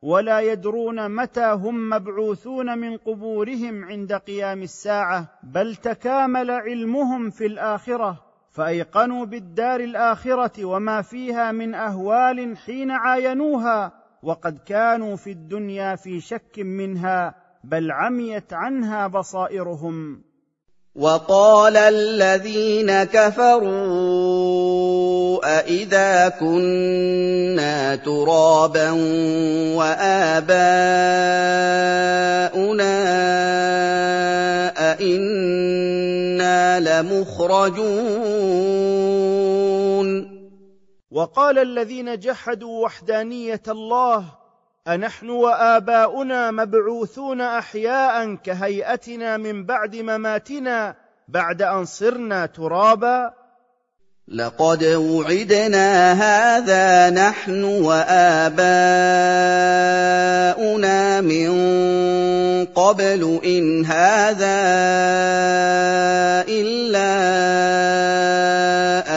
ولا يدرون متى هم مبعوثون من قبورهم عند قيام الساعة بل تكامل علمهم في الاخره فأيقنوا بالدار الآخرة وما فيها من أهوال حين عاينوها وقد كانوا في الدنيا في شك منها بل عميت عنها بصائرهم. وقال الذين كفروا أإذا كنا ترابا وآباؤنا أئنا لمخرجون وقال الذين جحدوا وحدانية الله أنحن وآباؤنا مبعوثون أحياء كهيئتنا من بعد مماتنا بعد أن صرنا ترابا؟ لقد وعدنا هذا نحن وآباؤنا من قبل إن هذا إلا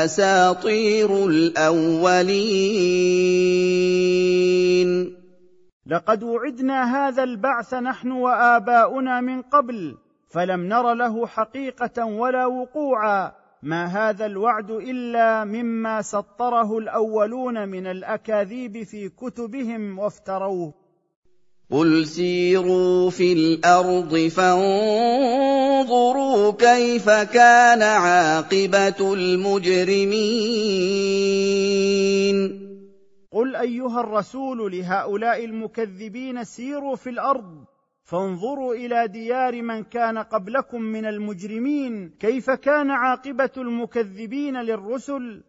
أساطير الأولين. لقد وعدنا هذا البعث نحن وآباؤنا من قبل فلم نر له حقيقة ولا وقوعا. ما هذا الوعد إلا مما سطره الأولون من الأكاذيب في كتبهم وافتروه. قل سيروا في الأرض فانظروا كيف كان عاقبة المجرمين. قل أيها الرسول لهؤلاء المكذبين سيروا في الأرض. فانظروا إلى ديار من كان قبلكم من المجرمين كيف كان عاقبة المكذبين للرسل؟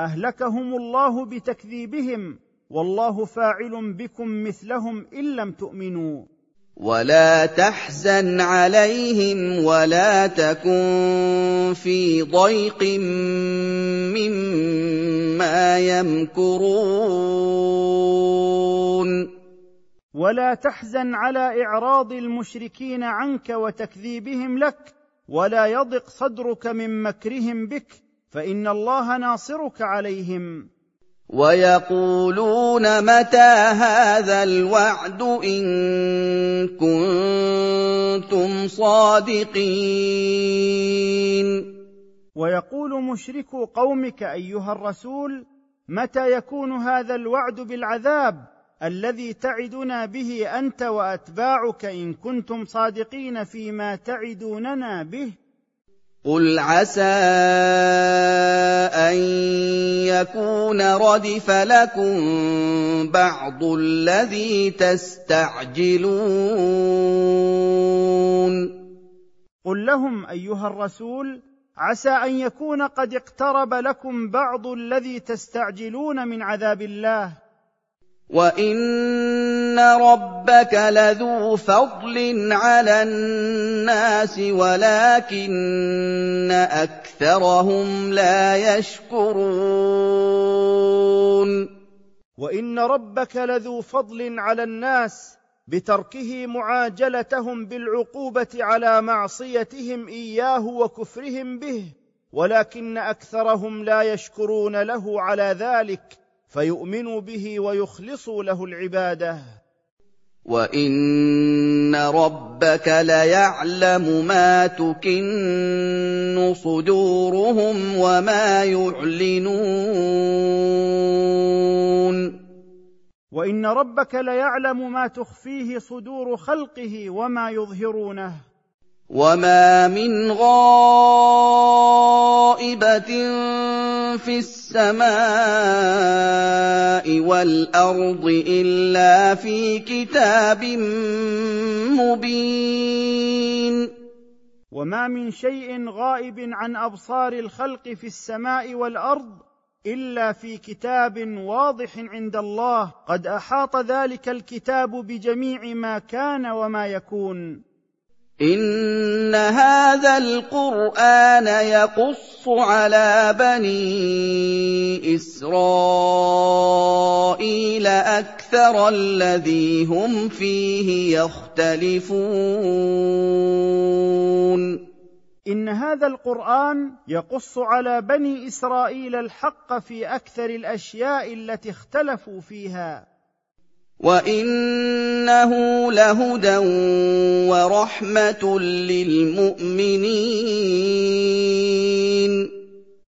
أهلكهم الله بتكذيبهم والله فاعل بكم مثلهم إن لم تؤمنوا. ولا تحزن عليهم ولا تكن في ضيق مما يمكرون. ولا تحزن على إعراض المشركين عنك وتكذيبهم لك ولا يضق صدرك من مكرهم بك فإن الله ناصرك عليهم. ويقولون متى هذا الوعد إن كنتم صادقين؟ ويقول مشركو قومك أيها الرسول متى يكون هذا الوعد بالعذاب؟ الذي تعدنا به أنت وأتباعك إن كنتم صادقين فيما تعدوننا به. قل عسى أن يكون ردف لكم بعض الذي تستعجلون. قل لهم أيها الرسول عسى أن يكون قد اقترب لكم بعض الذي تستعجلون من عذاب الله. وان ربك لذو فضل على الناس ولكن اكثرهم لا يشكرون وان ربك لذو فضل على الناس بتركه معاجلتهم بالعقوبه على معصيتهم اياه وكفرهم به ولكن اكثرهم لا يشكرون له على ذلك فيؤمنوا به ويخلصوا له العبادة. وان ربك ليعلم ما تكن صدورهم وما يعلنون. وان ربك ليعلم ما تخفيه صدور خلقه وما يظهرونه. وما من غائبه في السماء والأرض إلا في كتاب مبين. وما من شيء غائب عن أبصار الخلق في السماء والأرض إلا في كتاب واضح عند الله قد أحاط ذلك الكتاب بجميع ما كان وما يكون. ان هذا القران يقص على بني اسرائيل أكثر الذي هم فيه يختلفون ان هذا القران يقص على بني اسرائيل الحق في أكثر الاشياء التي اختلفوا فيها. وانه لهدى ورحمه للمؤمنين.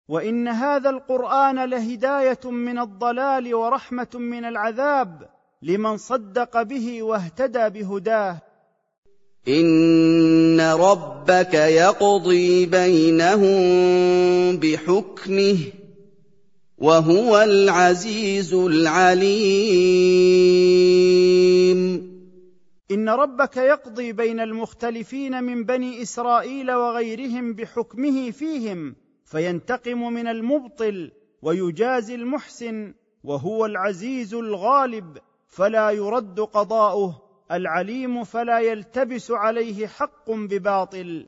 وان هذا القران لهدايه من الضلال ورحمه من العذاب لمن صدق به واهتدى بهداه. ان ربك يقضي بينهم بحكمه. وهو العزيز العليم. إن ربك يقضي بين المختلفين من بني إسرائيل وغيرهم بحكمه فيهم فينتقم من المبطل ويجازي المحسن وهو العزيز الغالب فلا يرد قضاؤه العليم فلا يلتبس عليه حق بباطل.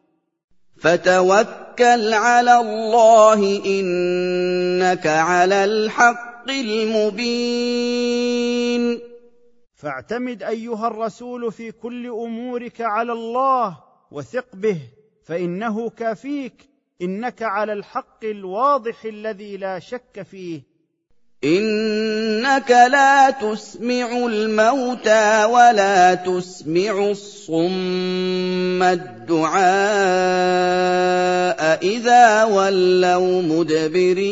فتوكل على الله إنك على الحق المبين. فاعتمد أيها الرسول في كل أمورك على الله وثق به فإنه كافيك إنك على الحق الواضح الذي لا شك فيه. إنك لا تسمع الموتى ولا تسمع الصم الدعاء إذا ولوا مدبرين.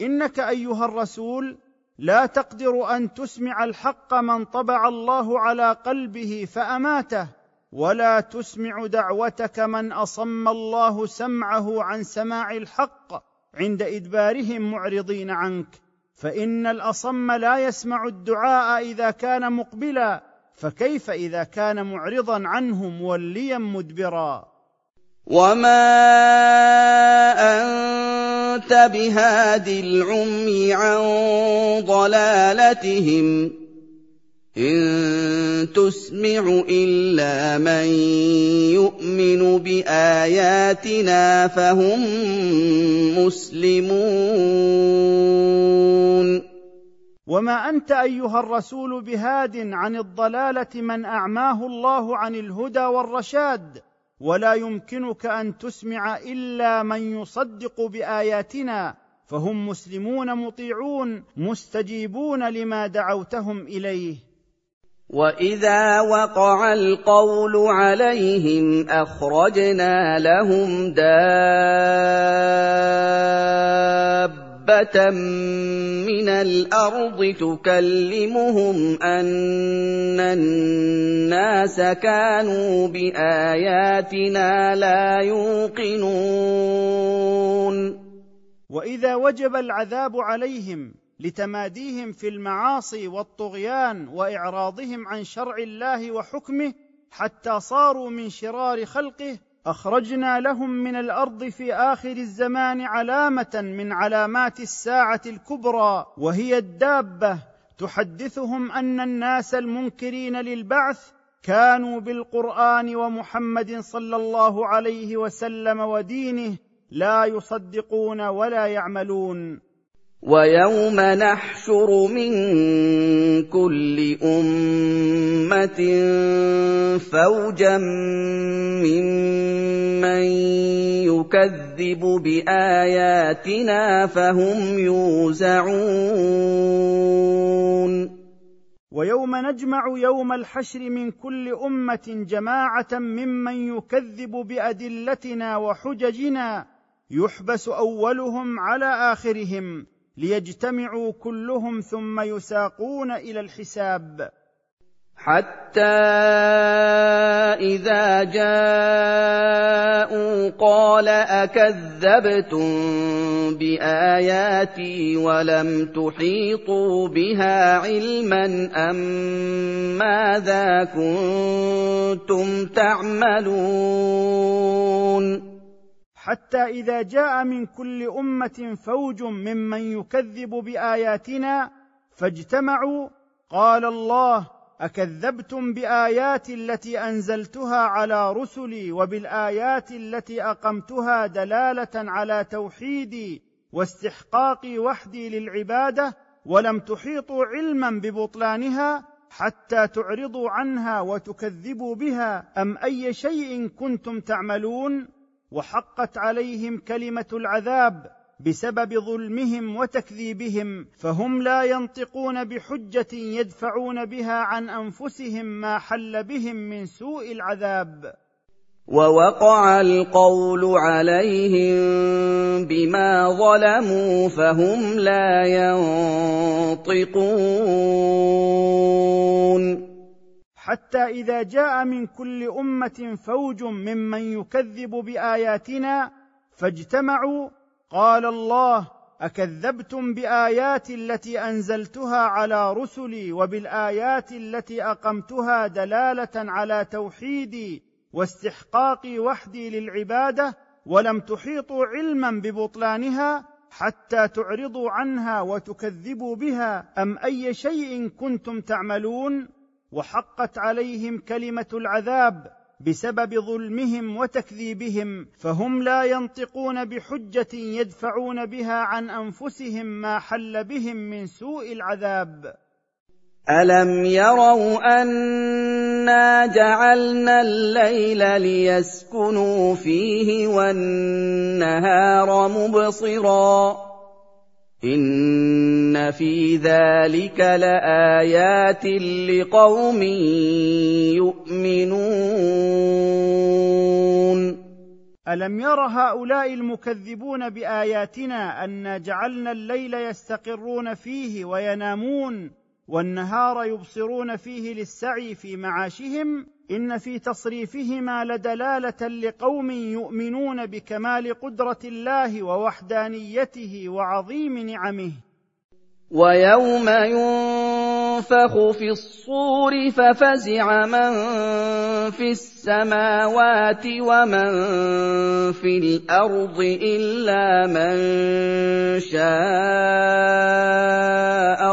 إنك أيها الرسول لا تقدر أن تسمع الحق من طبع الله على قلبه فأماته ولا تسمع دعوتك من أصم الله سمعه عن سماع الحق. عند إدبارهم معرضين عنك فإن الأصم لا يسمع الدعاء إذا كان مقبلا فكيف إذا كان معرضا عنه موليا مدبرا؟ وما انت بهاد العمي عن ضلالتهم إن تسمع إلا من يؤمن بآياتنا فهم مسلمون. وما أنت أيها الرسول بهاد عن الضلالة من أعماه الله عن الهدى والرشاد ولا يمكنك أن تسمع إلا من يصدق بآياتنا فهم مسلمون مطيعون مستجيبون لما دعوتهم إليه. واذا وقع القول عليهم اخرجنا لهم دابه من الأرض تكلمهم ان الناس كانوا باياتنا لا يوقنون واذا وجب العذاب عليهم لتماديهم في المعاصي والطغيان وإعراضهم عن شرع الله وحكمه حتى صاروا من شرار خلقه أخرجنا لهم من الأرض في آخر الزمان علامة من علامات الساعة الكبرى وهي الدابة. تحدثهم أن الناس المنكرين للبعث كانوا بالقرآن ومحمد صلى الله عليه وسلم ودينه لا يصدقون ولا يعملون. ويوم نحشر من كل أمة فوجا ممن يكذب بآياتنا فهم يوزعون. ويوم نجمع يوم الحشر من كل أمة جماعة ممن يكذب بأدلتنا وحججنا يحبس أولهم على آخرهم. ليجتمعوا كلهم ثم يساقون إلى الحساب. حتى إذا جاءوا قال أكذبتم بآياتي ولم تحيطوا بها علما أم ماذا كنتم تعملون؟ حتى إذا جاء من كل أمة فوج ممن يكذب بآياتنا فاجتمعوا قال الله أكذبتم باياتي التي أنزلتها على رسلي وبالآيات التي أقمتها دلالة على توحيدي واستحقاقي وحدي للعبادة ولم تحيطوا علما ببطلانها حتى تعرضوا عنها وتكذبوا بها أم أي شيء كنتم تعملون؟ وحقت عليهم كلمة العذاب بسبب ظلمهم وتكذيبهم فهم لا ينطقون بحجة يدفعون بها عن أنفسهم ما حل بهم من سوء العذاب. ووقع القول عليهم بما ظلموا فهم لا ينطقون. حتى إذا جاء من كل أمة فوج ممن يكذب بآياتنا فاجتمعوا قال الله أكذبتم باياتي التي أنزلتها على رسلي وبالآيات التي أقمتها دلالة على توحيدي واستحقاقي وحدي للعبادة ولم تحيطوا علما ببطلانها حتى تعرضوا عنها وتكذبوا بها أم أي شيء كنتم تعملون؟ وحقت عليهم كلمة العذاب بسبب ظلمهم وتكذيبهم فهم لا ينطقون بحجة يدفعون بها عن أنفسهم ما حل بهم من سوء العذاب. ألم يروا أنا جعلنا الليل ليسكنوا فيه والنهار مبصرا؟ ان في ذلك لايات لقوم يؤمنون الم ير هؤلاء المكذبون باياتنا انا جعلنا الليل يستقرون فيه وينامون والنهار يبصرون فيه للسعي في معاشهم إن في تصريفهما لدلالة لقوم يؤمنون بكمال قدرة الله ووحدانيته وعظيم نعمه. ويوم ينفخ في الصور ففزع من في السماوات ومن في الأرض إلا من شاء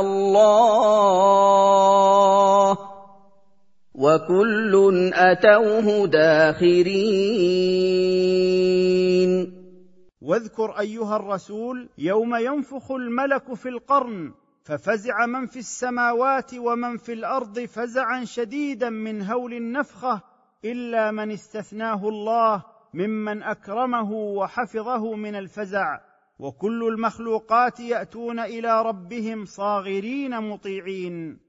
الله. وكل أتوه داخرين. واذكر أيها الرسول يوم ينفخ الملك في القرن ففزع من في السماوات ومن في الأرض فزعا شديدا من هول النفخة إلا من استثناه الله ممن أكرمه وحفظه من الفزع. وكل المخلوقات يأتون إلى ربهم صاغرين مطيعين.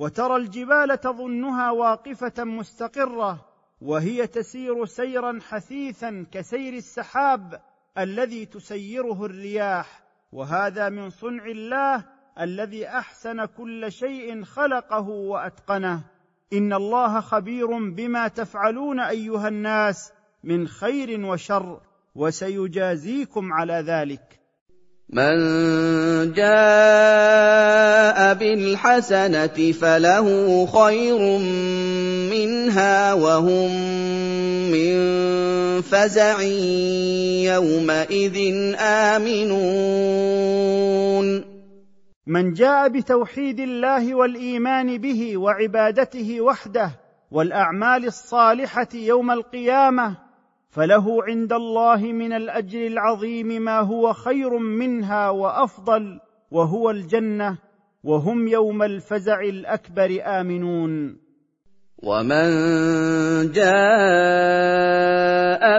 وترى الجبال تظنها واقفة مستقرة وهي تسير سيرا حثيثا كسير السحاب الذي تسيره الرياح. وهذا من صنع الله الذي أحسن كل شيء خلقه وأتقنه. إن الله خبير بما تفعلون أيها الناس من خير وشر وسيجازيكم على ذلك. من جاء بالحسنة فله خير منها وهم من فزع يومئذ آمنون. من جاء بتوحيد الله والإيمان به وعبادته وحده والأعمال الصالحة يوم القيامة فله عند الله من الأجر العظيم ما هو خير منها وأفضل وهو الجنة وهم يوم الفزع الأكبر آمنون. ومن جاء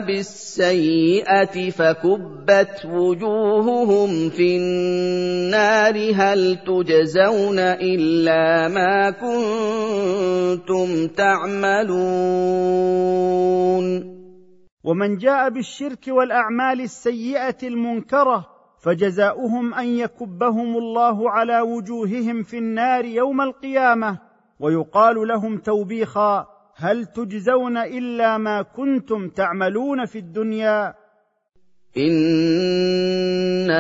بالسيئة فكبت وجوههم في النار هل تجزون إلا ما كنتم تعملون؟ ومن جاء بالشرك والأعمال السيئة المنكرة فجزاؤهم أن يكبهم الله على وجوههم في النار يوم القيامة ويقال لهم توبيخا هل تجزون إلا ما كنتم تعملون في الدنيا؟ انما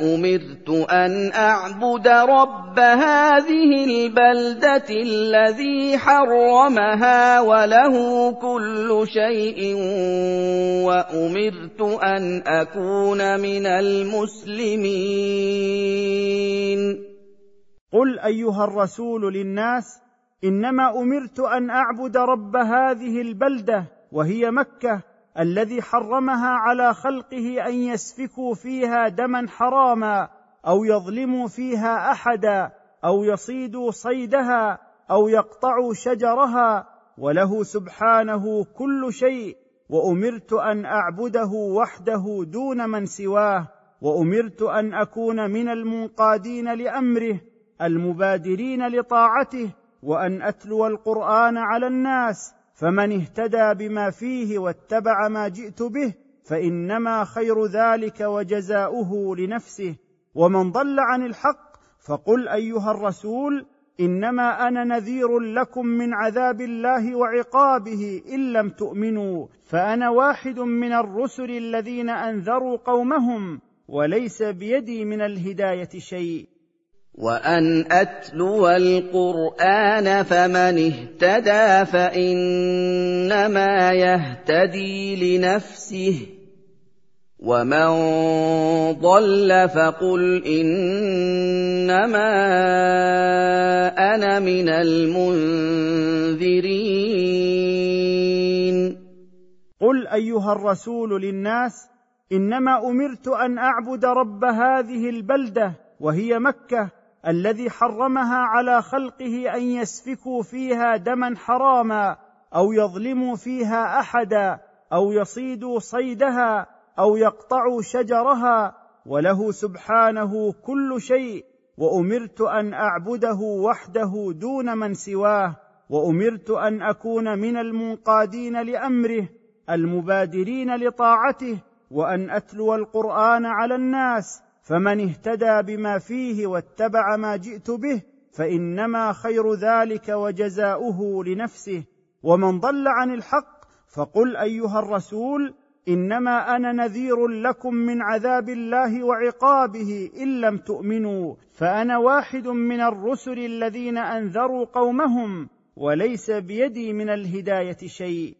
امرت ان اعبد رب هذه البلده الذي حرمها وله كل شيء وامرت ان اكون من المسلمين قل ايها الرسول للناس انما امرت ان اعبد رب هذه البلده وهي مكه الذي حرمها على خلقه أن يسفكوا فيها دما حراما أو يظلموا فيها أحدا أو يصيدوا صيدها أو يقطعوا شجرها وله سبحانه كل شيء وأمرت أن أعبده وحده دون من سواه وأمرت أن أكون من المنقادين لأمره المبادرين لطاعته وأن أتلو القرآن على الناس فمن اهتدى بما فيه واتبع ما جئت به فإنما خير ذلك وجزاؤه لنفسه. ومن ضل عن الحق فقل أيها الرسول إنما أنا نذير لكم من عذاب الله وعقابه إن لم تؤمنوا فأنا واحد من الرسل الذين أنذروا قومهم وليس بيدي من الهداية شيء. وان اتلو القران فمن اهتدى فانما يهتدي لنفسه ومن ضل فقل انما أنا من المنذرين قل ايها الرسول للناس انما امرت ان اعبد رب هذه البلده وهي مكه الذي حرمها على خلقه أن يسفكوا فيها دما حراما أو يظلموا فيها أحدا أو يصيدوا صيدها أو يقطعوا شجرها وله سبحانه كل شيء وأمرت أن أعبده وحده دون من سواه وأمرت أن أكون من المنقادين لأمره المبادرين لطاعته وأن أتلو القرآن على الناس فمن اهتدى بما فيه واتبع ما جئت به فإنما خير ذلك وجزاؤه لنفسه. ومن ضل عن الحق فقل أيها الرسول إنما أنا نذير لكم من عذاب الله وعقابه إن لم تؤمنوا فأنا واحد من الرسل الذين أنذروا قومهم وليس بيدي من الهداية شيء.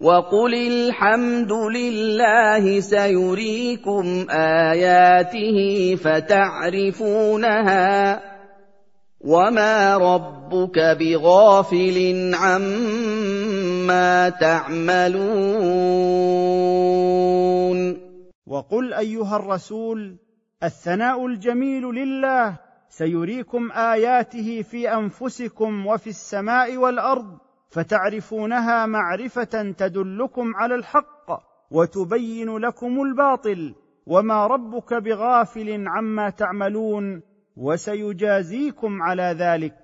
وقل الحمد لله سيريكم اياته فتعرفونها وما ربك بغافل عما تعملون وقل ايها الرسول الثناء الجميل لله سيريكم اياته في انفسكم وفي السماء والارض فتعرفونها معرفة تدلكم على الحق وتبين لكم الباطل وما ربك بغافل عما تعملون وسيجازيكم على ذلك